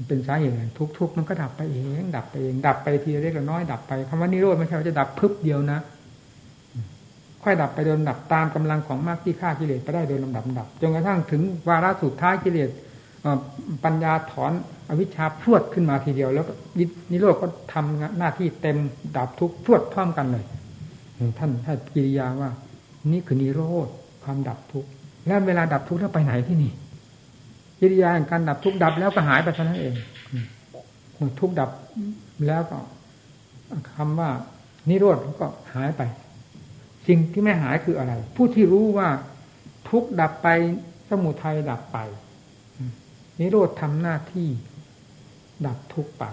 เป็นสาเหตุทุกทุกมันก็ดับไปเอง ดับไปเอง ดับไปทีเล็กน้อย ดับไปคำว่านิโรธไม่ใช่ว่าจะดับพึบเดียวนะ ค่อยดับไปโดยลำดับตามกำลังของมรรคที่ฆ่ากิเลสไปได้โดยลำดับดับจนกระทั่งถึงวาระสุดท้ายกิเลสปัญญาถอนอวิชชาพรวดขึ้นมาทีเดียว แล้วนิโรธก็ทำหน้าที่เต็มดับทุกพรวดพร้อมกันเลยท่านท่านกิริยาว่า นี่คือนิโรธความดับทุกแล้วเวลาดับทุกแล้วไปไหนที่นี่กิริยาแห่งการดับทุกดับแล้วก็หายไปเท่านั้นเองทุกดับแล้วก็คำว่านิโรธก็หายไป สิ่งที่ไม่หายคืออะไร ผู้ที่รู้ว่าทุกดับไปสมุทัยดับไป นิโรธทำหน้าที่ดับทุกไป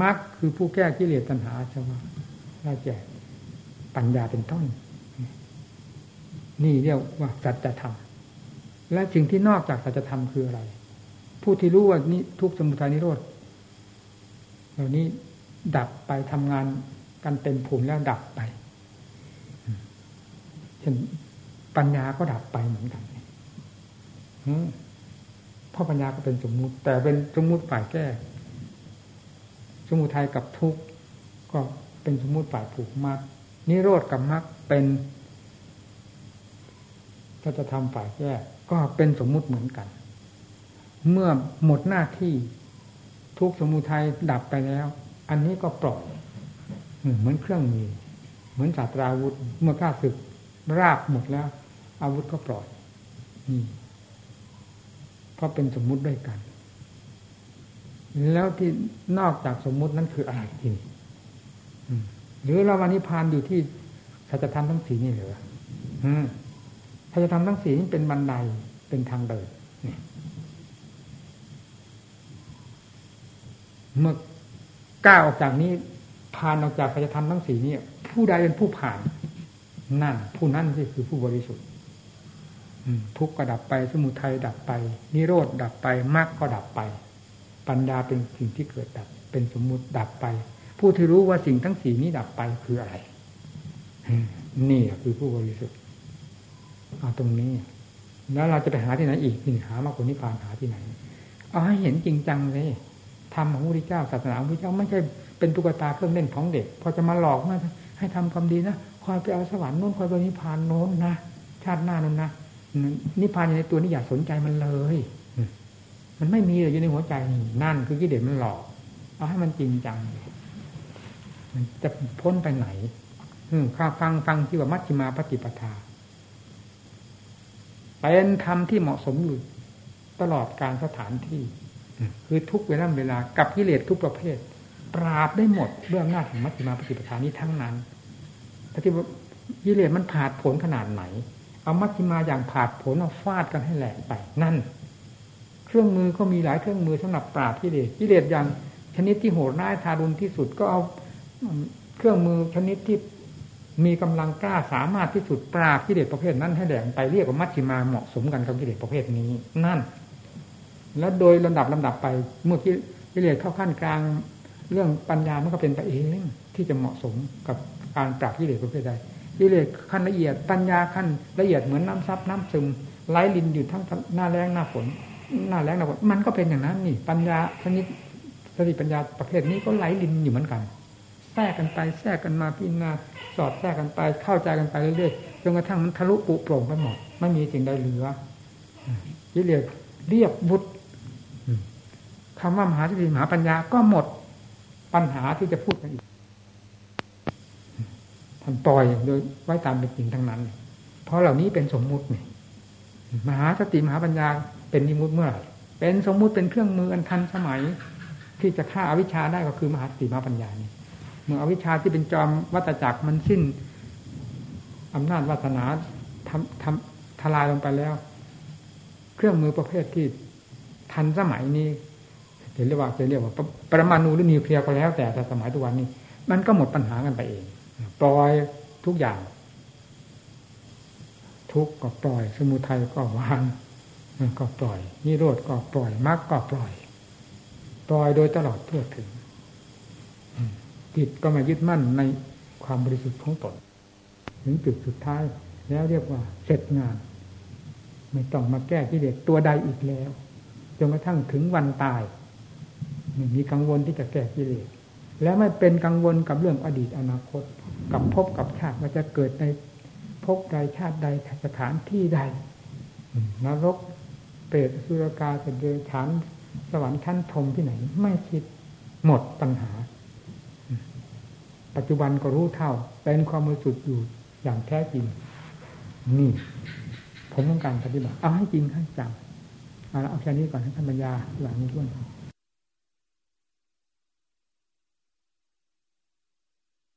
มรรคคือผู้แก้กิเลสตัณหาใช่ไหมได้แก่ปัญญาเป็นต้น นี่เรียกว่าสัจธรรมและสิ่งที่นอกจากสัจธรรมคืออะไร ผู้ที่รู้ว่านี่ทุกสมุทัยนิโรธเหล่านี้ดับไปทำงานกันเต็มภูมิแล้วดับไป เช่นปัญญาก็ดับไปเหมือนกันเพราะปัญญาก็เป็นสมมุติ แต่เป็นสมมุติฝ่ายแก้ สมุทัยกับทุกข์ก็เป็นสมมุติฝ่ายผูกมัดนิโรธกับมรรคเป็นถ้าจะทำฝ่ายแก้ก็เป็นสมมุติเหมือนกัน เมื่อหมดหน้าที่ทุกสมุทัยดับไปแล้ว อันนี้ก็ปล่อยเหมือนเครื่องมือเหมือนศาสตราวุธเมื่อข้าศึก ราบหมดแล้ว อาวุธก็ปล่อยนี่เพราะเป็นสมมุติด้วยกัน แล้วที่นอกจากสมมุตินั้นคืออะไรทีนี้หรือเราวานิพานอยู่ที่สัจธรรมทั้งสี่นี่เหรอพยธรรมทั้งสี่นี้เป็นบันไดเป็นทางเดินเมื่อก้าวออกจากนี้ผ่านออกจากพยธรรมทั้งสี่นี้ผู้ใดเป็นผู้ผ่าน นั่น ผู้นั้นที่คือผู้บริสุทธิ์ทุกข์ก็ดับไปสมุทัยดับไป นิโรธดับไปมรรคก็ดับไป ปัญญาเป็นสิ่งที่เกิดดับ เป็นสมมุติดับไป ผู้ที่รู้ว่าสิ่งทั้งสี่นี้ดับไปคืออะไรนี่คือผู้บริสุทธิ์เอาตรงนี้ แล้วเราจะไปหาที่ไหนอีกที่หามากกว่านิพพานหาที่ไหน เอาให้เห็นจริงจังเลยธรรมของพระพุทธเจ้าศาสนาพระพุทธเจ้าไม่ใช่เป็นตุ๊กตาเครื่องเล่นของเด็ก พอจะมาหลอกมาให้ทำความดีนะ คอยไปเอาสวรรค์โน้นคอยไปนิพพานโน้นนะชาติหน้านั้นนะนิพพานอยู่ในตัวนี้อย่าสนใจมันเลย มันไม่มีเลยอยู่ในหัวใจนั่นคือกิเลสมันหลอกเอาให้มันจริงจังมันจะพ้นไปไหนอืข้าฟังฟังที่ว่ามัชฌิมาปฏิปทาเป็นธรรมที่เหมาะสมอยู่ตลอดการสถานที่ คือทุกเวลาเวลากับกิเลสทุกประเภท ปราบได้หมดเรื่องหน้าของมัชฌิมาปฏิปทานี้ทั้งนั้น ปฏิบัติกิเลสมันผาดผลขนาดไหน เอามัชฌิมาอย่างผาดผลเอาฟาดกันให้แหลกไปนั่น เครื่องมือก็มีหลายเครื่องมือสำหรับปราบกิเลสกิเลสอย่างชนิดที่โหดร้ายทารุณที่สุดก็เอาเครื่องมือชนิดที่มีกำลังกล้าสามารถที่สุดปราบกิเลสประเภทนั้นให้แดงไปเรียกว่ามัชฌิมาเหมาะสมกันกับกิเลสประเภทนี้ นั่น แล้วโดยลำดับลำดับไป เมื่อกิเลสเข้าขั้นกลาง เรื่องปัญญามันก็เป็นไปเองที่จะเหมาะสมกับ การปราบกิเลสประเภทใดกิเลสขั้นละเอียดปัญญาขั้นละเอียดเหมือนน้ำซับน้ำซึมไหลลินอยู่ทั้งหน้าแรงหน้าฝนหน้าแรงหน้าฝนมันก็เป็นอย่างนั้นนี่ ปัญญาชนิดสติปัญญาประเภทนี้ก็ไหลลินอยู่เหมือนกันแทรกกันไปแทรกกันมาพิจารณาสอดแทรกกันไปเข้าใจกันไปเรื่อยๆจนกระทั่งมันทะลุปุโปร่งไปหมดไม่มีสิ่งใดเหลือกิเลสเรียบบุตรคำว่ามหาสติมหาปัญญาก็หมดปัญหาที่จะพูดกันอีก ท่านปล่อยโดยไว้ตามเป็นจริงทั้งนั้น เพราะเหล่านี้เป็นสมมุตินี่มหาสติมหาปัญญาเป็นนิมุติเมื่อไหร่เป็นสมมุติเป็นเครื่องมืออันทันสมัย ที่จะฆ่าอาวิชชาได้ก็คือมหาสติมหาปัญญานี่เมื่ออวิชชาที่เป็นจอมวัตจักรมันสิ้นอำนาจวาสนาทำทำทลายลงไปแล้ว เครื่องมือประเภทที่ทันสมัยนี้เรียกว่าจะเรียกว่าปรมาณูหรือนิวเคลียร์ก็แล้วแต่แต่สมัยทุกวันนี้ มันก็หมดปัญหากันไปเอง ปล่อยทุกอย่าง ทุกก็ปล่อย สมุทัยก็วางก็ปล่อยนิโรธก็ปล่อยมรรคก็ปล่อย ปล่อยโดยตลอดทั่วถึงจิตก็มายึดมั่นในความบริสุทธิ์ของตนถึงจุดสุดท้าย แล้วเรียกว่าเสร็จงาน ไม่ต้องมาแก้ที่เด็กตัวใดอีกแล้วจนกระทั่งถึงวันตายไม่มีกังวลที่จะแก้กิเลส และไม่เป็นกังวลกับเรื่องอดีตอนาคต กับภพกับชาติว่าจะเกิดในภพใดชาติใดสถานที่ใดนรกเปรตสุรกาสเดชานสวรรค์ชั้นพรมที่ไหน ไม่คิดหมดปัญหา ปัจจุบันก็รู้เท่า เป็นความมือสุดอยู่อย่างแท้จริง นี่ ผมต้องการปฏิบัติ เอาให้จริงให้จังเอาละเอาแค่นี้ก่อนท่านปัญญาหลังนี้ด้วย